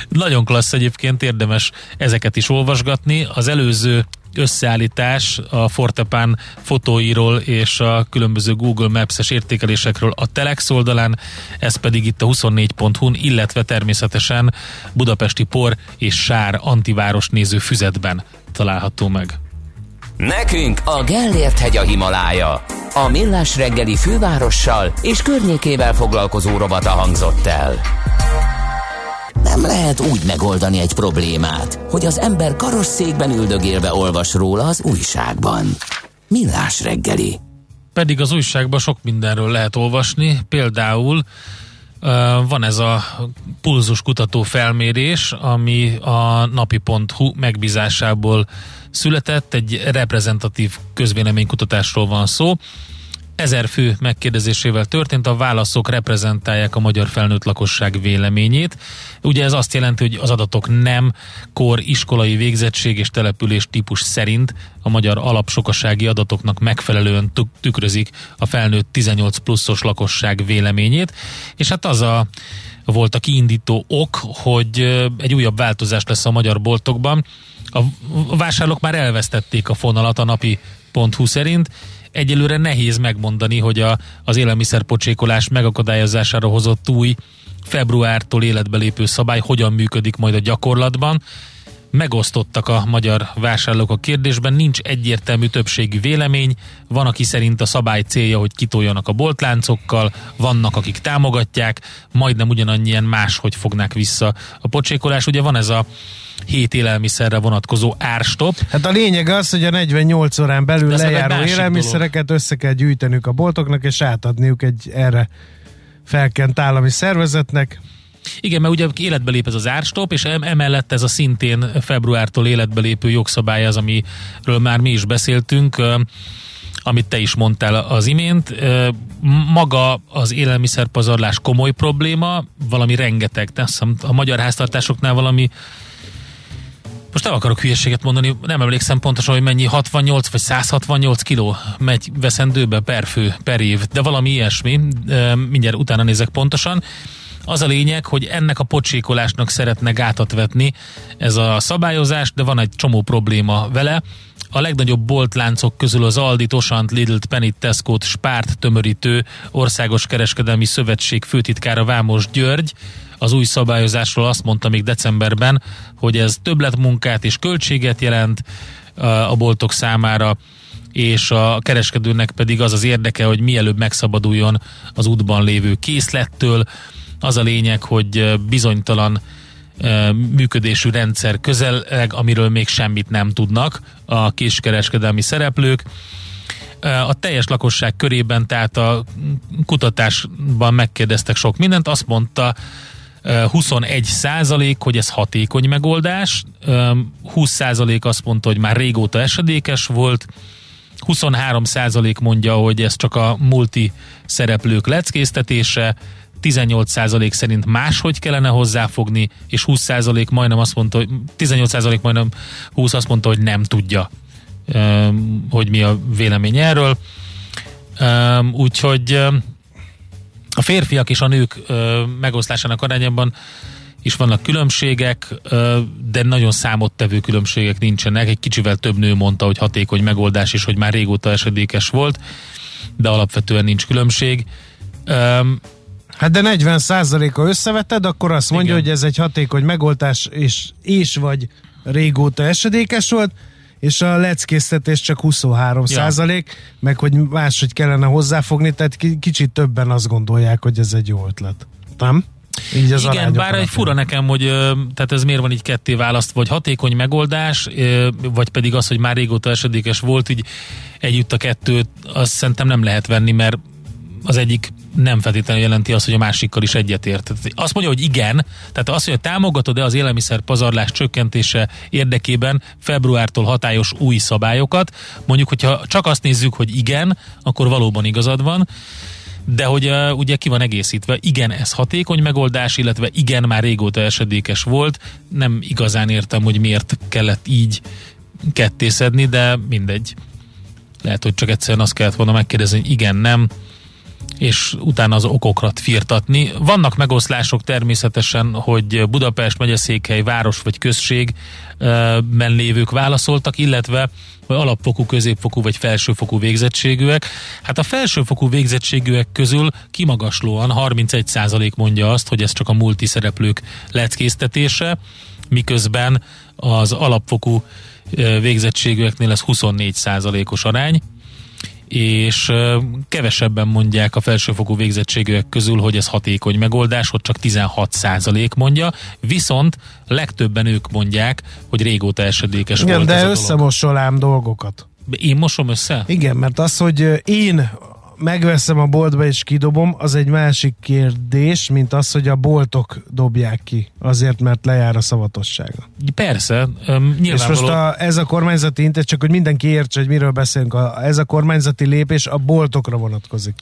nagyon klassz egyébként, érdemes ezeket is olvasgatni. Az előző összeállítás a Fortepán fotóiról és a különböző Google Maps-es értékelésekről a Telex oldalán, ez pedig itt a 24.hu-n, illetve természetesen Budapesti Por és Sár antiváros néző füzetben található meg. Nekünk a Gellért hegy a Himalája. A Millás reggeli fővárossal és környékével foglalkozó robata hangzott el. Nem lehet úgy megoldani egy problémát, hogy az ember karosszékben üldögélve olvas róla az újságban. Millás reggeli. Pedig az újságban sok mindenről lehet olvasni, például van ez a pulzus kutató felmérés, ami a napi.hu megbízásából született, egy reprezentatív közvéleménykutatásról van szó. Ezer fő megkérdezésével történt, a válaszok reprezentálják a magyar felnőtt lakosság véleményét. Ugye ez azt jelenti, hogy az adatok nem kor, iskolai végzettség és település típus szerint a magyar alapsokasági adatoknak megfelelően tükrözik a felnőtt 18 pluszos lakosság véleményét, és hát az a volt a kiindító ok, hogy egy újabb változás lesz a magyar boltokban. A vásárlók már elvesztették a fonalat a napi.hu szerint, egyelőre nehéz megmondani, hogy a, az élelmiszerpocsékolás megakadályozására hozott új februártól életbe lépő szabály hogyan működik majd a gyakorlatban. Megosztottak a magyar vásárlók a kérdésben, nincs egyértelmű többségű vélemény, van, aki szerint a szabály célja, hogy kitoljanak a boltláncokkal, vannak, akik támogatják, majdnem ugyanannyian máshogy fognák vissza a pocsékolás. Ugye van ez a hét élelmiszerre vonatkozó árstop. Hát a lényeg az, hogy a 48 órán belül lejáró élelmiszereket dolog. össze kell gyűjtenünk a boltoknak, és átadniuk egy erre felkent állami szervezetnek. Igen, mert ugye életbe lép ez az árstop, és emellett ez a szintén februártól életbe lépő jogszabály az, amiről már mi is beszéltünk, amit te is mondtál az imént. Maga az élelmiszerpazarlás komoly probléma, valami rengeteg, hiszem, a magyar háztartásoknál valami most nem akarok hülyeséget mondani, nem emlékszem pontosan, hogy mennyi, 68 vagy 168 kiló megy veszendőbe per fő, per év, de valami ilyesmi, mindjárt utána nézek pontosan. Az a lényeg, hogy ennek a pocsékolásnak szeretne gátat vetni ez a szabályozás, de van egy csomó probléma vele. A legnagyobb boltláncok közül az Aldi, Tosant, Lidl, Penny, tesco Spárt tömörítő Országos Kereskedelmi Szövetség főtitkára Vámos György az új szabályozásról azt mondta még decemberben, hogy ez többletmunkát és költséget jelent a boltok számára, és a kereskedőnek pedig az az érdeke, hogy mielőbb megszabaduljon az útban lévő készlettől. Az a lényeg, hogy bizonytalan működésű rendszer közeleg, amiről még semmit nem tudnak a kiskereskedelmi szereplők. A teljes lakosság körében, tehát a kutatásban megkérdeztek sok mindent, azt mondta 21 százalék, hogy ez hatékony megoldás, 20 százalék azt mondta, hogy már régóta esedékes volt, 23 százalék mondja, hogy ez csak a multi szereplők leckésztetése, 18% szerint máshogy kellene hozzáfogni, és 20% majdnem azt mondta, hogy 18% majdnem 20 azt mondta, hogy nem tudja, hogy mi a vélemény erről. Úgyhogy a férfiak és a nők megoszlásának arányában is vannak különbségek, de nagyon számottevő különbségek nincsenek. Egy kicsivel több nő mondta, hogy hatékony megoldás is, hogy már régóta esedékes volt, de alapvetően nincs különbség. Hát de 40 a összeveted, akkor azt mondja, Igen. hogy ez egy hatékony megoldás, és, és vagy régóta esedékes volt, és a leckésztetés csak 23 ja. százalék, meg hogy máshogy kellene hozzáfogni, tehát kicsit többen azt gondolják, hogy ez egy jó ötlet. Nem? Így az Igen, bár egy fura nekem, hogy tehát ez miért van így ketté választ, vagy hatékony megoldás, vagy pedig az, hogy már régóta esedékes volt, így együtt a kettőt, azt szerintem nem lehet venni, mert az egyik nem feltétlenül jelenti azt, hogy a másikkal is egyetért. Azt mondja, hogy igen, tehát azt, hogy támogatod-e az élelmiszer pazarlás csökkentése érdekében februártól hatályos új szabályokat, mondjuk, hogyha csak azt nézzük, hogy igen, akkor valóban igazad van, de hogy uh, ugye ki van egészítve, igen, ez hatékony megoldás, illetve igen, már régóta esedékes volt, nem igazán értem, hogy miért kellett így kettészedni, de mindegy. Lehet, hogy csak egyszerűen azt kellett volna megkérdezni, hogy igen, nem, és utána az okokrat firtatni. Vannak megoszlások természetesen, hogy Budapest, megyeszékhely, város vagy községben lévők válaszoltak, illetve hogy alapfokú, középfokú vagy felsőfokú végzettségűek. Hát a felsőfokú végzettségűek közül kimagaslóan 31% mondja azt, hogy ez csak a multiszereplők leckésztetése, miközben az alapfokú végzettségűeknél ez 24%-os arány és kevesebben mondják a felsőfokú végzettségűek közül, hogy ez hatékony megoldás, hogy csak 16% mondja, viszont legtöbben ők mondják, hogy régóta esedékes Igen, volt de ez a összemosol ám dolgokat. Én mosom össze? Igen, mert az, hogy én megveszem a boltba és kidobom, az egy másik kérdés, mint az, hogy a boltok dobják ki, azért, mert lejár a szavatossága. Persze, És nyilvánvaló. most a, ez a kormányzati intéz, csak hogy mindenki értse, hogy miről beszélünk, a, ez a kormányzati lépés a boltokra vonatkozik.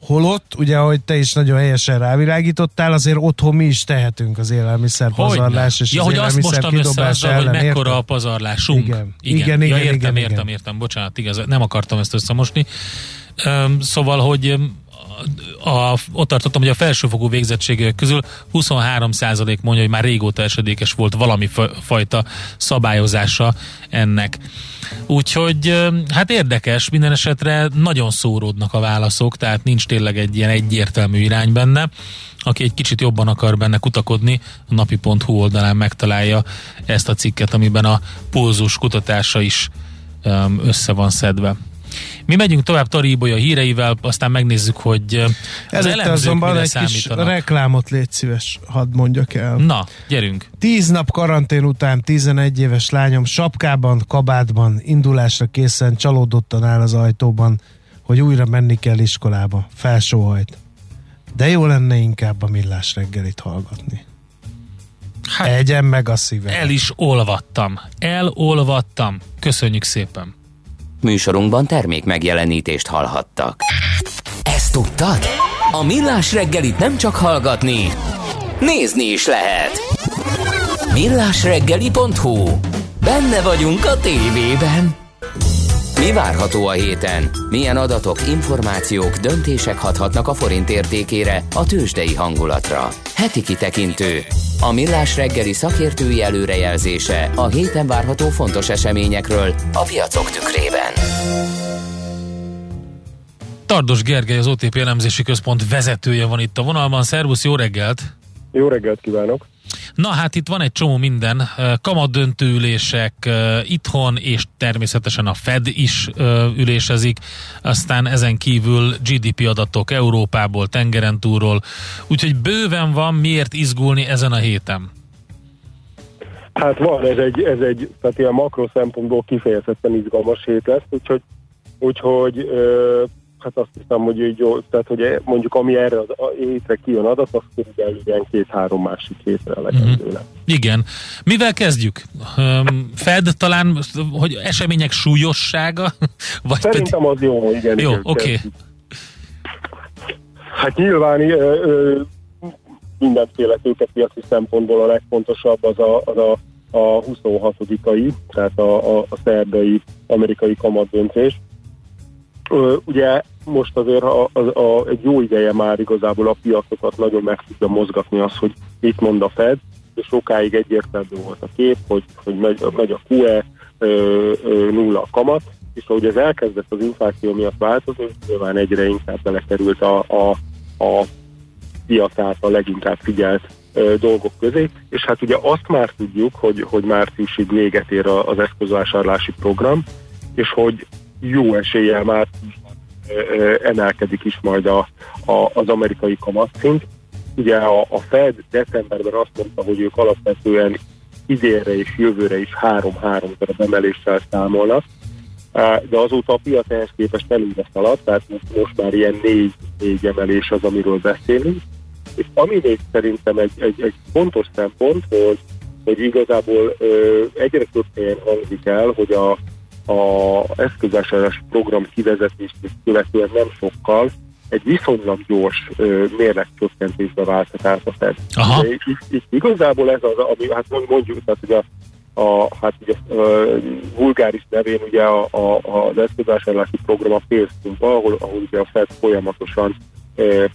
Holott, ugye, ahogy te is nagyon helyesen rávilágítottál, azért otthon mi is tehetünk az élelmiszer pazarlás és ja, az hogy azt mostam össze kidobás azzal, hogy mekkora érted? a pazarlásunk. Igen. Igen, Igen, ja, igen, értem, igen, értem, igen. értem, bocsánat, igaz, nem akartam ezt összemosni. Szóval, hogy a, ott tartottam, hogy a felsőfokú végzettségek közül 23% mondja, hogy már régóta esedékes volt valami fa- fajta szabályozása ennek. Úgyhogy hát érdekes, minden esetre nagyon szóródnak a válaszok, tehát nincs tényleg egy ilyen egyértelmű irány benne. Aki egy kicsit jobban akar benne kutakodni, a napi.hu oldalán megtalálja ezt a cikket, amiben a pulzus kutatása is össze van szedve. Mi megyünk tovább Taribolya híreivel, aztán megnézzük, hogy az Előtte azonban egy kis számítanak. reklámot légy szíves, hadd mondjak el. Na, gyerünk. Tíz nap karantén után 11 éves lányom sapkában, kabátban, indulásra készen csalódottan áll az ajtóban, hogy újra menni kell iskolába. Felsóhajt. De jó lenne inkább a millás reggelit hallgatni. Hát Egyen meg a szívem. el is olvattam. Elolvattam. Köszönjük szépen. Műsorunkban termék megjelenítést hallhattak. Ezt tudtad? A Millás reggelit nem csak hallgatni, nézni is lehet. Millásreggeli.hu Benne vagyunk a tévében. Mi várható a héten? Milyen adatok, információk, döntések hathatnak a forint értékére, a tőzsdei hangulatra? Heti kitekintő. A Millás reggeli szakértői előrejelzése a héten várható fontos eseményekről a piacok tükrében. Tardos Gergely, az OTP elemzési központ vezetője van itt a vonalban. Szervusz, jó reggelt! Jó reggelt kívánok! Na hát itt van egy csomó minden, kamadöntőülések itthon, és természetesen a Fed is ülésezik, aztán ezen kívül GDP adatok Európából, tengeren túlról, úgyhogy bőven van miért izgulni ezen a héten. Hát van, ez egy, ez egy tehát ilyen makro szempontból kifejezetten izgalmas hét lesz, úgyhogy, úgyhogy hát azt hiszem, hogy így jó, tehát hogy mondjuk ami erre az hétre kijön adat, az körülbelül ilyen két-három másik hétre elegendő lesz. Igen. Mivel kezdjük? Fed talán, hogy események súlyossága? *laughs* Vagy pedig... Szerintem az jó, igen. Jó, oké. kezdjük. Hát nyilván ö, ö, mindenféle tőkepiaci szempontból a legfontosabb az a, az a, a 26-ai, tehát a, a, a szerdai amerikai kamatdöntés. Ugye most azért a, a, a, egy jó ideje már igazából a piacokat nagyon meg tudja mozgatni az, hogy mit mond a Fed, és sokáig egyértelmű volt a kép, hogy, hogy megy, megy a QE, ö, ö, nulla a kamat, és ahogy ez elkezdett az infláció miatt változni, nyilván egyre inkább belekerült a, a, a piac által leginkább figyelt ö, dolgok közé, és hát ugye azt már tudjuk, hogy, hogy márciusig véget ér az eszközvásárlási program, és hogy jó eséllyel már emelkedik is majd a, a, az amerikai kamatszint. Ugye a, a Fed decemberben azt mondta, hogy ők alapvetően idénre és jövőre is három-három darab emeléssel számolnak, de azóta a piac ehhez képest előre szaladt, tehát most, most már ilyen négy, négy emelés az, amiről beszélünk. És ami még szerintem egy, egy, egy fontos szempont, hogy, hogy igazából ö, egyre több helyen hangzik el, hogy a, a eszközvásárlás program kivezetést követően nem sokkal egy viszonylag gyors mérlegcsökkentésbe válthat át a Fed. Itt, itt igazából ez az, ami, hát mondjuk, tehát hogy a a, hát ugye, a, vulgáris nevén ugye a, a, az eszközvásárlási program a pénzpumpa, ahol, ahol ugye a FED folyamatosan e, e,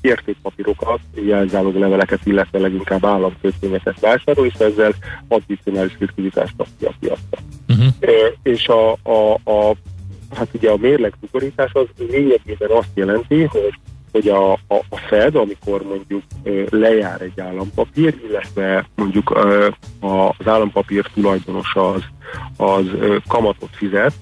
értékpapírokat, jelzálog leveleket, illetve leginkább államkötvényeket vásárol, és ezzel addicionális likviditást kap ki a piacra. Uh-huh. E, és a, a, a, hát ugye a mérleg az lényegében azt jelenti, hogy hogy a, a, a Fed, amikor mondjuk lejár egy állampapír, illetve mondjuk az állampapír tulajdonosa az, az kamatot fizet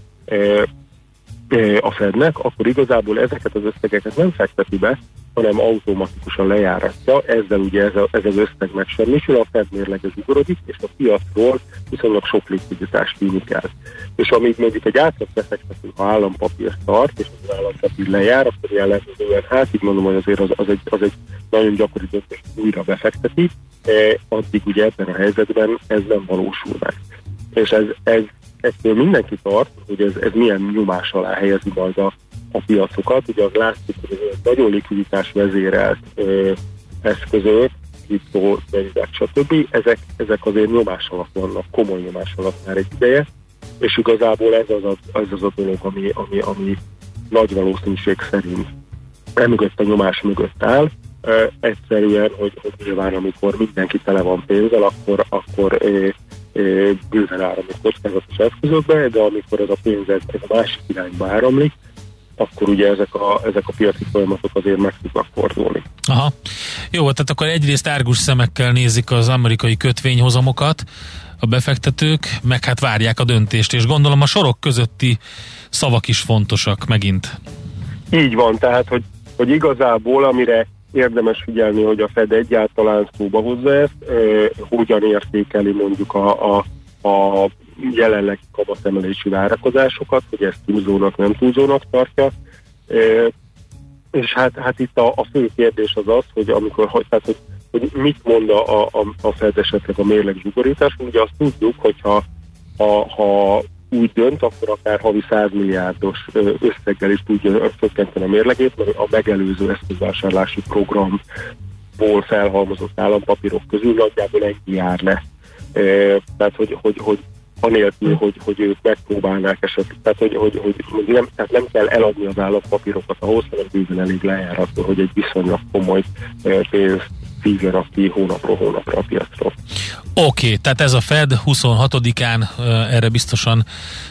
a Fednek, akkor igazából ezeket az összegeket nem fekteti be, hanem automatikusan lejáratja, ezzel ugye ez, a, ez az összeg megsemmisül, a Fed mérlege zsugorodik, és a piacról viszonylag sok likviditást tűnik el. És amíg mondjuk egy átlag befektető, ha állampapír tart, és az állampapír lejár, akkor jellemzően, hát így mondom, hogy azért az, az, egy, az egy nagyon gyakori döntés, újra befekteti, eh, addig ugye ebben a helyzetben ez nem valósul meg. És ez, ez ettől mindenki tart, hogy ez, ez milyen nyomás alá helyezi majd a, a piacokat. Ugye az látszik, hogy ez nagyon likviditás vezérelt ö, eszközök, kriptó, devizák, stb. Ezek, ezek azért nyomás alatt vannak, komoly nyomás alatt már egy ideje, és igazából ez az a, az, az a dolog, ami, ami, ami nagy valószínűség szerint emögött a nyomás mögött áll. Uh, egyszerűen, hogy, hogy nyilván amikor mindenki tele van pénzzel, akkor, akkor uh, bőven áramlik kockázatos eszközökbe, de amikor ez a pénz ez, ez a másik irányba áramlik, akkor ugye ezek a, ezek a piaci folyamatok azért meg tudnak fordulni. Aha. Jó, tehát akkor egyrészt árgus szemekkel nézik az amerikai kötvényhozamokat, a befektetők, meg hát várják a döntést, és gondolom a sorok közötti szavak is fontosak megint. Így van, tehát hogy, hogy igazából amire érdemes figyelni, hogy a Fed egyáltalán szóba hozza ezt, eh, hogyan értékeli mondjuk a, a, a jelenlegi kamatemelési várakozásokat, hogy ezt túlzónak, nem túlzónak tartja. És hát, hát itt a, a fő kérdés az az, hogy amikor, hogy, tehát, hogy, hogy mit mond a, a, a Fed esetleg a mérleg zsugorítás, ugye azt tudjuk, hogyha ha, ha úgy dönt, akkor akár havi 100 milliárdos összeggel is tudja csökkenteni a mérlegét, mert a megelőző eszközvásárlási programból felhalmozott állampapírok közül nagyjából egy jár le. Tehát, hogy, hogy, hogy anélkül, hogy, hogy ők megpróbálnák esetleg, tehát hogy, hogy, hogy, nem, tehát nem kell eladni az állampapírokat ahhoz, hanem bőven elég lejárató, hogy egy viszonylag komoly pénz vízzel ki hónapról hónapra a piacról. Oké, okay, tehát ez a Fed 26-án erre biztosan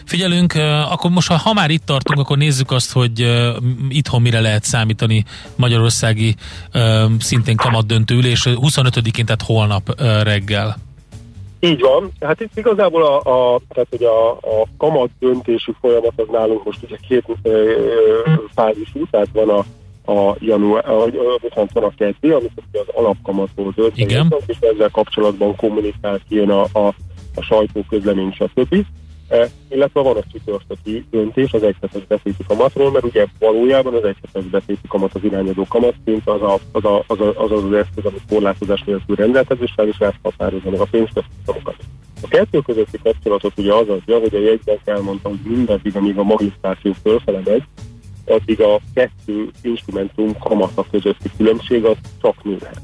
figyelünk. Akkor most, ha már itt tartunk, akkor nézzük azt, hogy itthon mire lehet számítani Magyarországi szintén kamatdöntő ülés 25-én, tehát holnap reggel. Így van. Hát itt igazából a, a, tehát, hogy a, a kamat döntési folyamat az nálunk most ugye két fázisú, tehát van a a január, a, bocsánat, van a keddi, amikor az alapkamatról dönt, és ezzel kapcsolatban kommunikál kijön a, a, a sajtóközlemény, stb. E, illetve van a csütörtöki döntés az egyhetes betéti kamatról, mert ugye valójában az egyhetes betéti kamat az irányadó kamatszint az, a, az, a, az, a, az, az, az eszköz, ami korlátozás nélkül rendelkezésre, és ezt határozza meg a pénzköztudamokat. A kettő közötti kapcsolatot ugye az adja, hogy a jegybank elmondta, hogy mindaddig, amíg a magisztráció fölfele megy, addig a kettő instrumentum kamata közötti különbség az csak nőhet.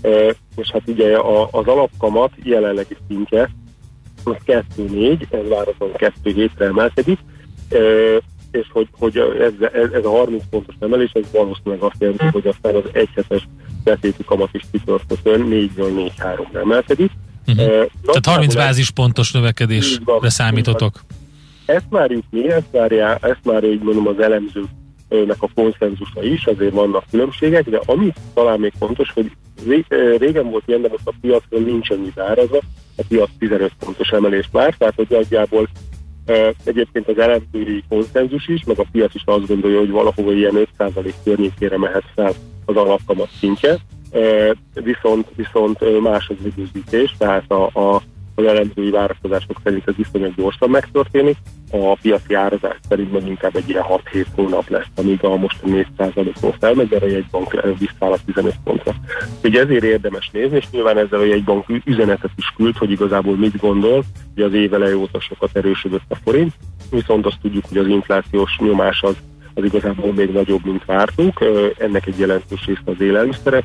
E, és hát ugye a, az alapkamat jelenlegi szintje az 2-4, ez várhatóan 2 hétre emelkedik, és hogy, hogy ez, ez, ez a 30 pontos emelés, ez valószínűleg azt jelenti, hogy aztán az egyhetes betéti kamat is kitörtötön 4-ről 4-3-ra emelkedik. Uh-huh. E, Tehát 30 bázispontos növekedésre számítotok. Ezt várjuk mi, ezt várja, ezt már így mondom az elemzőknek a konszenzusa is, azért vannak különbségek, de ami talán még fontos, hogy régen volt ilyen, de most a piacon nincs ennyi árazva, a piac 15 pontos emelést vár, tehát hogy nagyjából Egyébként az elemzői konszenzus is, meg a piac is azt gondolja, hogy valahova ilyen 5% környékére mehet fel az alapkamat szintje, viszont, viszont más az időzítés, tehát a, a az elemzői várakozások szerint ez viszonylag gyorsan megtörténik, a piaci árazás szerint meg inkább egy ilyen 6-7 hónap lesz, amíg a most 4%-ról felmegy, de a jegybank visszáll a 15 pontra. Ugye ezért érdemes nézni, és nyilván ezzel a jegybank üzenetet is küld, hogy igazából mit gondol, hogy az év óta sokat erősödött a forint, viszont azt tudjuk, hogy az inflációs nyomás az az igazából még nagyobb, mint vártunk. Ennek egy jelentős része az élelmiszerek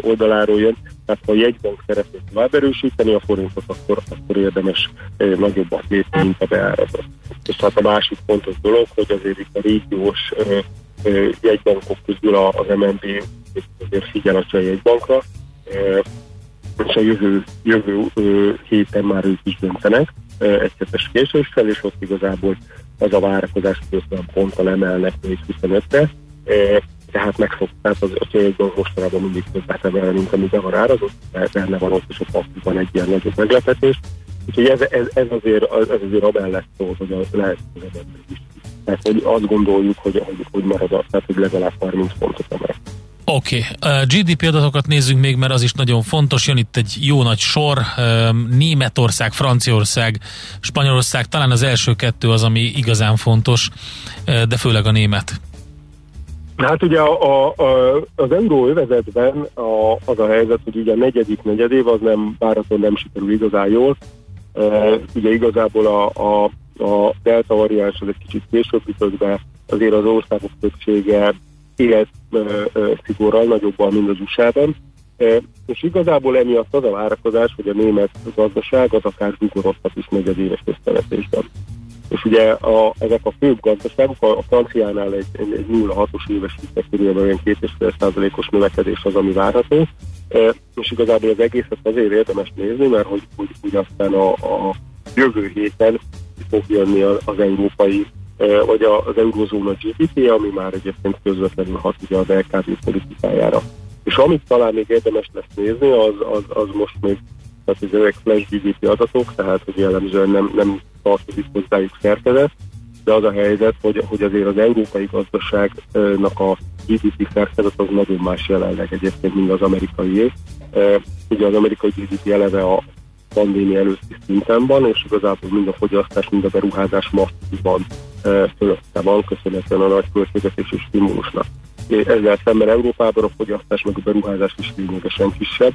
oldaláról jön, tehát ha a jegybank szeretné tovább erősíteni a forintot, akkor, akkor érdemes nagyobbat lépni, mint a beárazott. És hát a másik fontos dolog, hogy azért itt a régiós jegybankok közül az MNB azért figyel a jegybankra, és a jövő, jövő héten már ők is döntenek egy hetes késéssel, és ott igazából az a várakozás, hogy 50 ponttal emelnek még 25-re, tehát megfog, tehát az a célbank mostanában mindig többet emel, mint amit van árazott, mert benne van ott is a van egy ilyen nagyobb meglepetés. Úgyhogy ez, ez, ez azért, ez azért amellett szól, hogy az lehet is. Tehát hogy azt gondoljuk, hogy, hogy, hogy marad tehát hogy legalább 30 pontot emel. Oké, okay. GDP adatokat nézzünk még, mert az is nagyon fontos. Jön itt egy jó nagy sor. Németország, Franciaország, Spanyolország, talán az első kettő az, ami igazán fontos, de főleg a német. Hát ugye a, a, az euróövezetben a, az a helyzet, hogy ugye a negyedik negyedév az nem váratlan nem sikerül igazán jól. Ugye igazából a, a, a delta variáns az egy kicsit később be, azért az országok többsége élet szigorral, nagyobban, mint az USA-ban. És igazából emiatt az a várakozás, hogy a német gazdaság az akár zsugorozhat is negyedéves összevetésben. És ugye a, ezek a főbb gazdaságok, a, a franciánál egy, egy, egy 0,6-os éves körülbelül olyan 2,5%-os növekedés az, ami várható. E, és igazából az egészet azért érdemes nézni, mert hogy, hogy, hogy aztán a, a jövő héten fog jönni az, az európai vagy az eurozóna GDP, ami már egyébként közvetlenül hat ugye az LKB politikájára. És amit talán még érdemes lesz nézni, az, az, az most még, tehát ezek flash GDP adatok, tehát hogy jellemzően nem, nem tartozik hozzájuk szerkezet, de az a helyzet, hogy, hogy azért az európai gazdaságnak a GDP szerkezet az nagyon más jelenleg egyébként, mint az amerikai. Ugye az amerikai GDP eleve a pandémia előtti szinten van, és igazából mind a fogyasztás, mind a beruházás masszívan fölötte köszönhetően a nagy költségvetési stimulusnak. Ezzel szemben Európában a fogyasztás meg a beruházás is lényegesen kisebb,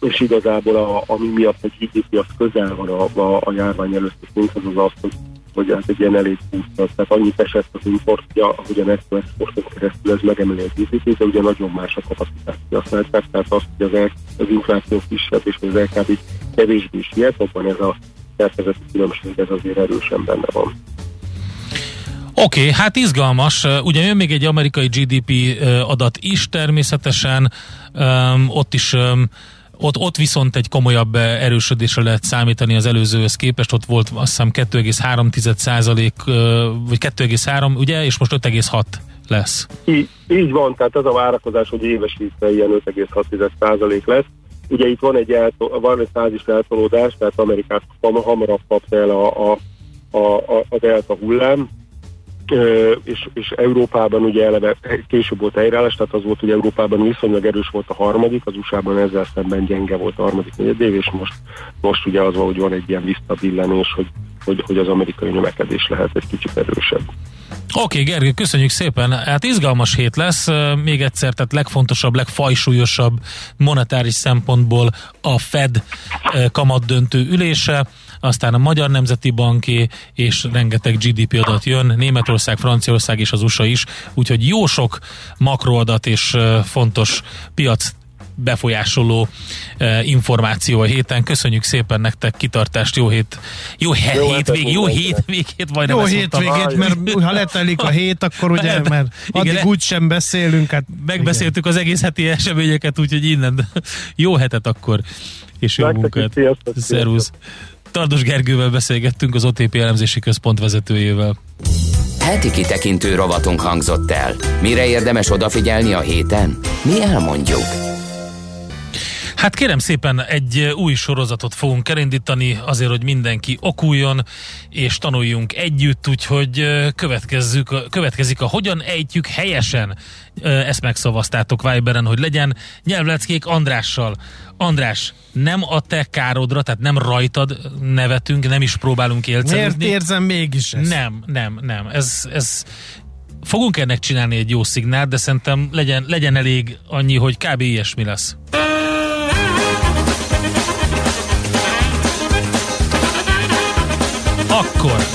és igazából a, ami miatt a GDP az közel van a, a, a járvány előtti szinthez, az az, hogy hogy ez egy ilyen elég booster. Tehát annyit esett az importja, hogy a netto exporton keresztül ez megemeli a GDP, de ugye nagyon más a kapacitás használták, tehát az, hogy az, az infláció kisebb, és az LKB kevésbé is ilyet, abban ez a szerkezeti különbség ez azért erősen benne van. Oké, okay, hát izgalmas. Ugye jön még egy amerikai GDP adat is természetesen. Ott is ott, ott viszont egy komolyabb erősödésre lehet számítani az előzőhöz képest, ott volt azt hiszem 2,3 százalék, vagy 2,3, ugye, és most 5,6 lesz. Így, így van, tehát az a várakozás, hogy éves ilyen 5,6 százalék lesz. Ugye itt van egy, eltol, van egy fázis eltolódás, tehát Amerikát hamarabb kapta el a, a, a, a delta hullám, és, és Európában ugye eleve később volt helyreállás, tehát az volt, hogy Európában viszonylag erős volt a harmadik, az USA-ban ezzel szemben gyenge volt a harmadik negyedév, és most, most ugye az van, hogy van egy ilyen visszabillenés, hogy, hogy, hogy az amerikai növekedés lehet egy kicsit erősebb. Oké, okay, Gergő, köszönjük szépen. Hát izgalmas hét lesz. Még egyszer, tehát legfontosabb, legfajsúlyosabb monetáris szempontból a Fed kamatdöntő ülése aztán a Magyar Nemzeti Banké, és rengeteg GDP adat jön, Németország, Franciaország és az USA is, úgyhogy jó sok makroadat és fontos piac befolyásoló információ a héten. Köszönjük szépen nektek kitartást, jó hét, jó, he, jó hétvég, jó hétvégét, majd Jó hétvégét, mert ha letelik a hét, akkor ugye, *laughs* mert addig igen, úgy sem beszélünk. Hát, megbeszéltük igen. az egész heti eseményeket, úgyhogy innen *laughs* jó hetet akkor, és jó munkát. Szervusz. Tardos Gergővel beszélgettünk az OTP elemzési központ vezetőjével. Heti kitekintő rovatunk hangzott el. Mire érdemes odafigyelni a héten? Mi elmondjuk. Hát kérem szépen, egy új sorozatot fogunk elindítani azért, hogy mindenki okuljon, és tanuljunk együtt, úgyhogy következzük, következik a Hogyan ejtjük helyesen. Ezt megszavaztátok Viberen, hogy legyen nyelvleckék Andrással. András, nem a te károdra, tehát nem rajtad nevetünk, nem is próbálunk élcezni. Miért érzem mégis ezt? Nem, nem, nem. Ez, ez fogunk ennek csinálni egy jó szignál, de szerintem legyen, legyen elég annyi, hogy kb. ilyesmi lesz. Akkor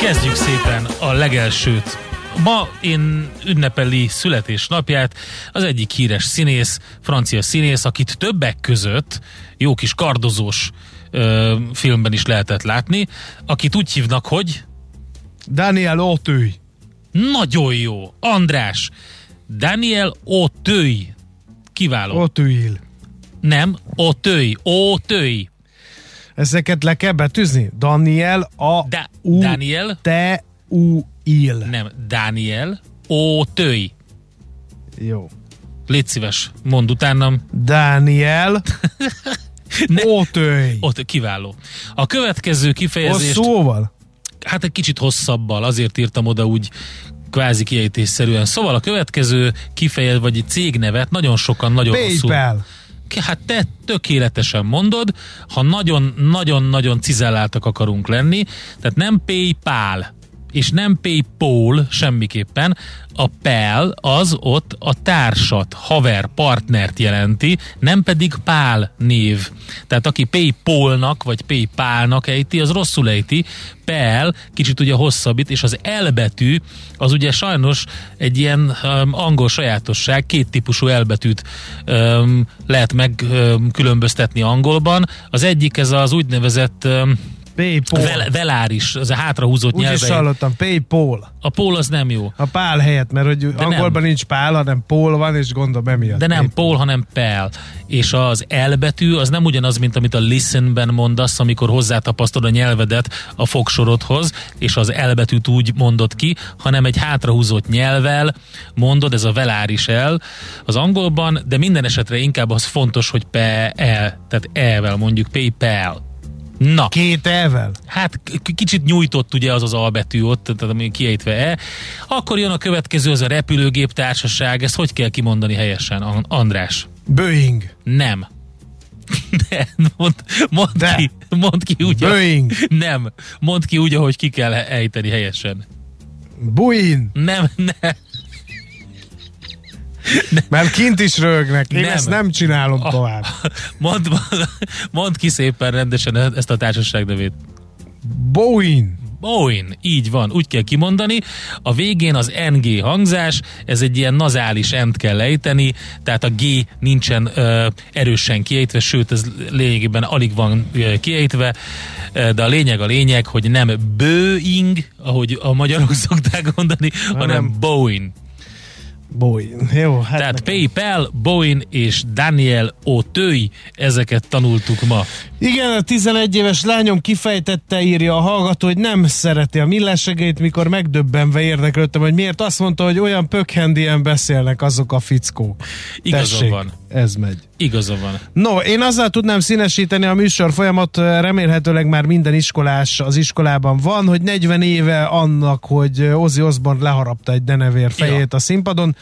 kezdjük szépen a legelsőt ma én ünnepeli születésnapját az egyik híres színész, francia színész, akit többek között jó kis kardozós ö, filmben is lehetett látni, akit úgy hívnak, hogy Daniel Auteuil. nagyon jó, András, Daniel Auteuil. Kiváló. Auteuil. Nem, Auteuil, Auteuil. Ezeket le kell betűzni? Daniel a Da- U Daniel? te u il. Nem, Daniel Auteuil. Jó. Légy szíves, mondd utánam. Daniel *laughs* Ne- Auteuil. Ott kiváló. A következő kifejezést, Hosszúval? hát egy kicsit hosszabbal, azért írtam oda úgy kvázi kiejtésszerűen. Szóval a következő kifejez, vagy cégnevet nagyon sokan nagyon rosszul. PayPal. Hát te tökéletesen mondod, ha nagyon-nagyon-nagyon cizelláltak akarunk lenni, tehát nem PayPal, és nem PayPal semmiképpen, a PAL az ott a társat, haver, partnert jelenti, nem pedig Pál név. Tehát aki PayPal-nak vagy PayPal-nak ejti, az rosszul ejti. PAL kicsit ugye hosszabbít, és az L betű az ugye sajnos egy ilyen um, angol sajátosság, két típusú elbetűt um, lehet megkülönböztetni angolban. Az egyik ez az úgynevezett um, PayPal. vel, veláris, az a hátrahúzott Úgy is nyelven. hallottam, PayPal. A pól az nem jó. A pál helyett, mert hogy angolban nem. nincs pál, hanem pól van, és gondolom emiatt. De nem. Paul, hanem Pel. És az L betű az nem ugyanaz, mint amit a listenben mondasz, amikor hozzátapasztod a nyelvedet a fogsorodhoz, és az L betűt úgy mondod ki, hanem egy hátrahúzott nyelvel mondod, ez a veláris L az angolban, de minden esetre inkább az fontos, hogy PL, tehát E-vel mondjuk PayPal. Na, Két elvel? Hát kicsit nyújtott ugye az az albetű ott, tehát ami kiejtve E. Akkor jön a következő, az a repülőgép társaság. Ezt hogy kell kimondani helyesen, An- András? Boeing. Nem. *laughs* De, mond, mond, De. Ki, mond ki úgy, Boeing. Nem. Mond ki úgy, ahogy ki kell ejteni helyesen. Boeing. Nem, nem. Mert kint is rögnek. Én Nem. ezt nem csinálom A- tovább. Mond, mond ki szépen rendesen ezt a társaság nevét. Boeing. Boeing, így van, úgy kell kimondani. A végén az NG hangzás, ez egy ilyen nazális ent kell lejteni, tehát a G nincsen ö, erősen kiejtve, sőt, ez lényegében alig van ö, kiejtve, de a lényeg a lényeg, hogy nem Boeing, ahogy a magyarok *laughs* szokták mondani, hanem, Hanem Boeing. Boeing. Jó, hát Tehát nekem- PayPal, Boeing és Daniel Auteuil, ezeket tanultuk ma. Igen, a 11 éves lányom kifejtette, írja a hallgató, hogy nem szereti a millásegeit, mikor megdöbbenve érdeklődtem, hogy miért azt mondta, hogy olyan pökhendien beszélnek azok a fickók. Igaza Tessék, van. Ez megy. Igaza van. No, én azzal tudnám színesíteni a műsor folyamat, remélhetőleg már minden iskolás az iskolában van, hogy 40 éve annak, hogy Ozzy Osbourne leharapta egy denevér fejét a színpadon.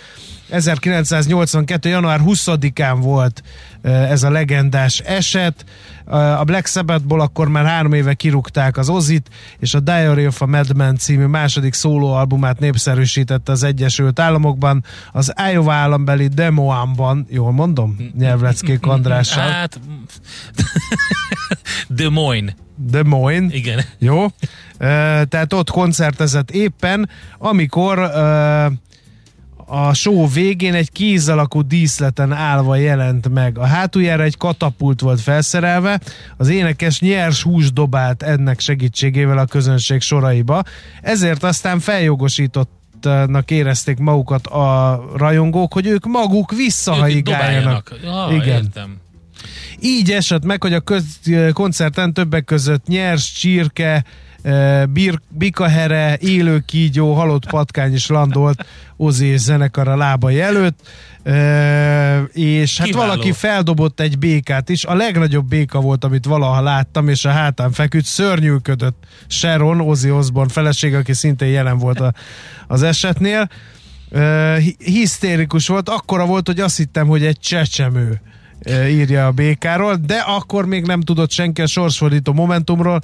1982. január 20-án volt ez a legendás eset. Eh, A Black Sabbathból akkor már három éve kirúgták az Ozit, és a Diary of a Madman című második szólóalbumát népszerűsítette az Egyesült Államokban, az Iowa állambeli Demoanban, jól mondom? Nyelvleckék Andrással. Hát, Des Moines, Des Moines. igen. Jó? Ö, tehát ott koncertezett éppen, amikor a show végén egy kéz alakú díszleten állva jelent meg. A hátuljára egy katapult volt felszerelve, az énekes nyers hús dobált ennek segítségével a közönség soraiba, ezért aztán feljogosítottnak érezték magukat a rajongók, hogy ők maguk dobáljanak. Ja, Igen. Értem. Így esett meg, hogy a köz, koncerten többek között nyers, csirke, bir, bikahere, élő kígyó, halott patkány is landolt Ozi és zenekar a lábai előtt, és hát Kiváló. valaki feldobott egy békát is, a legnagyobb béka volt, amit valaha láttam, és a hátán feküdt, szörnyűködött Sharon, Ozzy Osbourne feleség, aki szintén jelen volt a, az esetnél. Hisztérikus volt, akkora volt, hogy azt hittem, hogy egy csecsemő írja a békáról, de akkor még nem tudott senki a sorsfordító momentumról,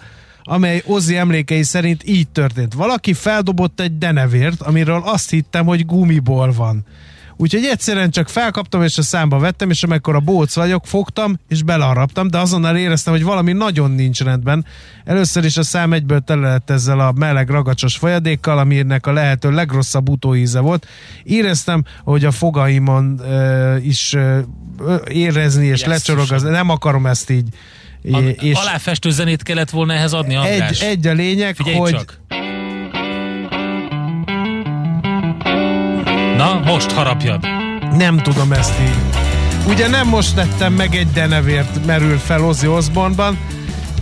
amely Ozzy emlékei szerint így történt. Valaki feldobott egy denevért, amiről azt hittem, hogy gumiból van. Úgyhogy egyszerűen csak felkaptam, és a számba vettem, és amikor a bóc vagyok, fogtam, és belarraptam, de azonnal éreztem, hogy valami nagyon nincs rendben. Először is a szám egyből tele lett ezzel a meleg ragacsos folyadékkal, aminek a lehető legrosszabb utóíze volt. Éreztem, hogy a fogaimon uh, is uh, érezni és lecsorog, az, nem akarom ezt így. A, és aláfestő zenét kellett volna ehhez adni, András. Egy, egy a lényeg, Figyelj hogy csak. Na, most harapjad. Nem tudom ezt így. Ugye nem most tettem meg egy denevért merül fel Ozzy Osbourne-ban,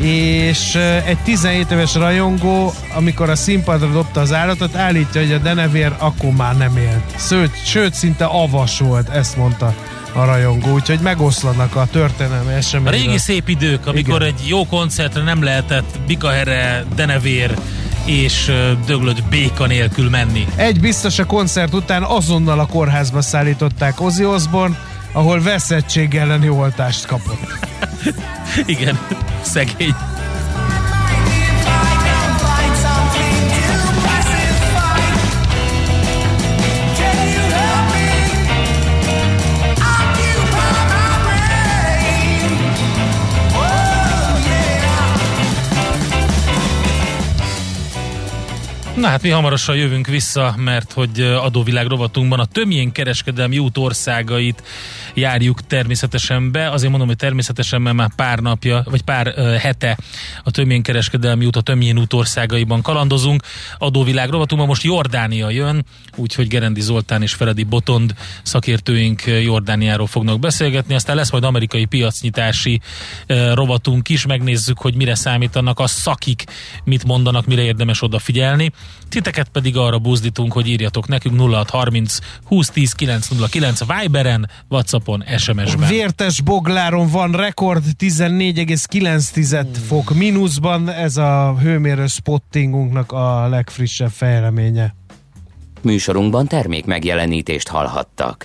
és egy 17 éves rajongó, amikor a színpadra dobta az állatot, állítja, hogy a denevér akkor már nem élt. Sőt, sőt szinte avas volt, ezt mondta a rajongó, úgyhogy megoszlanak a történelmi események. A régi szép idők, amikor Igen. egy jó koncertre nem lehetett bikahere, denevér, és döglött béka nélkül menni. Egy biztos a koncert után azonnal a kórházba szállították Ozzy Osbourne, ahol veszettség elleni oltást kapott. *laughs* Igen, szegény. Na hát mi hamarosan jövünk vissza, mert hogy adóvilág rovatunkban a tömjén kereskedelmi út országait járjuk természetesen be. Azért mondom, hogy természetesen, mert már pár napja, vagy pár hete a tömjén kereskedelmi út, a tömjén út országaiban kalandozunk. Adóvilág rovatunkban most Jordánia jön, úgyhogy Gerendi Zoltán és Feledi Botond szakértőink Jordániáról fognak beszélgetni. Aztán lesz majd amerikai piacnyitási rovatunk is, megnézzük, hogy mire számítanak a szakik, mit mondanak, mire érdemes odafigyelni. Titeket pedig arra buzdítunk, hogy írjatok nekünk 0630 2010 909 Viberen, WhatsAppon, SMS-ben. Vértes Bogláron van rekord 14,9 fok mínuszban, ez a hőmérő spottingunknak a legfrissebb fejleménye. Műsorunkban termék megjelenítést hallhattak.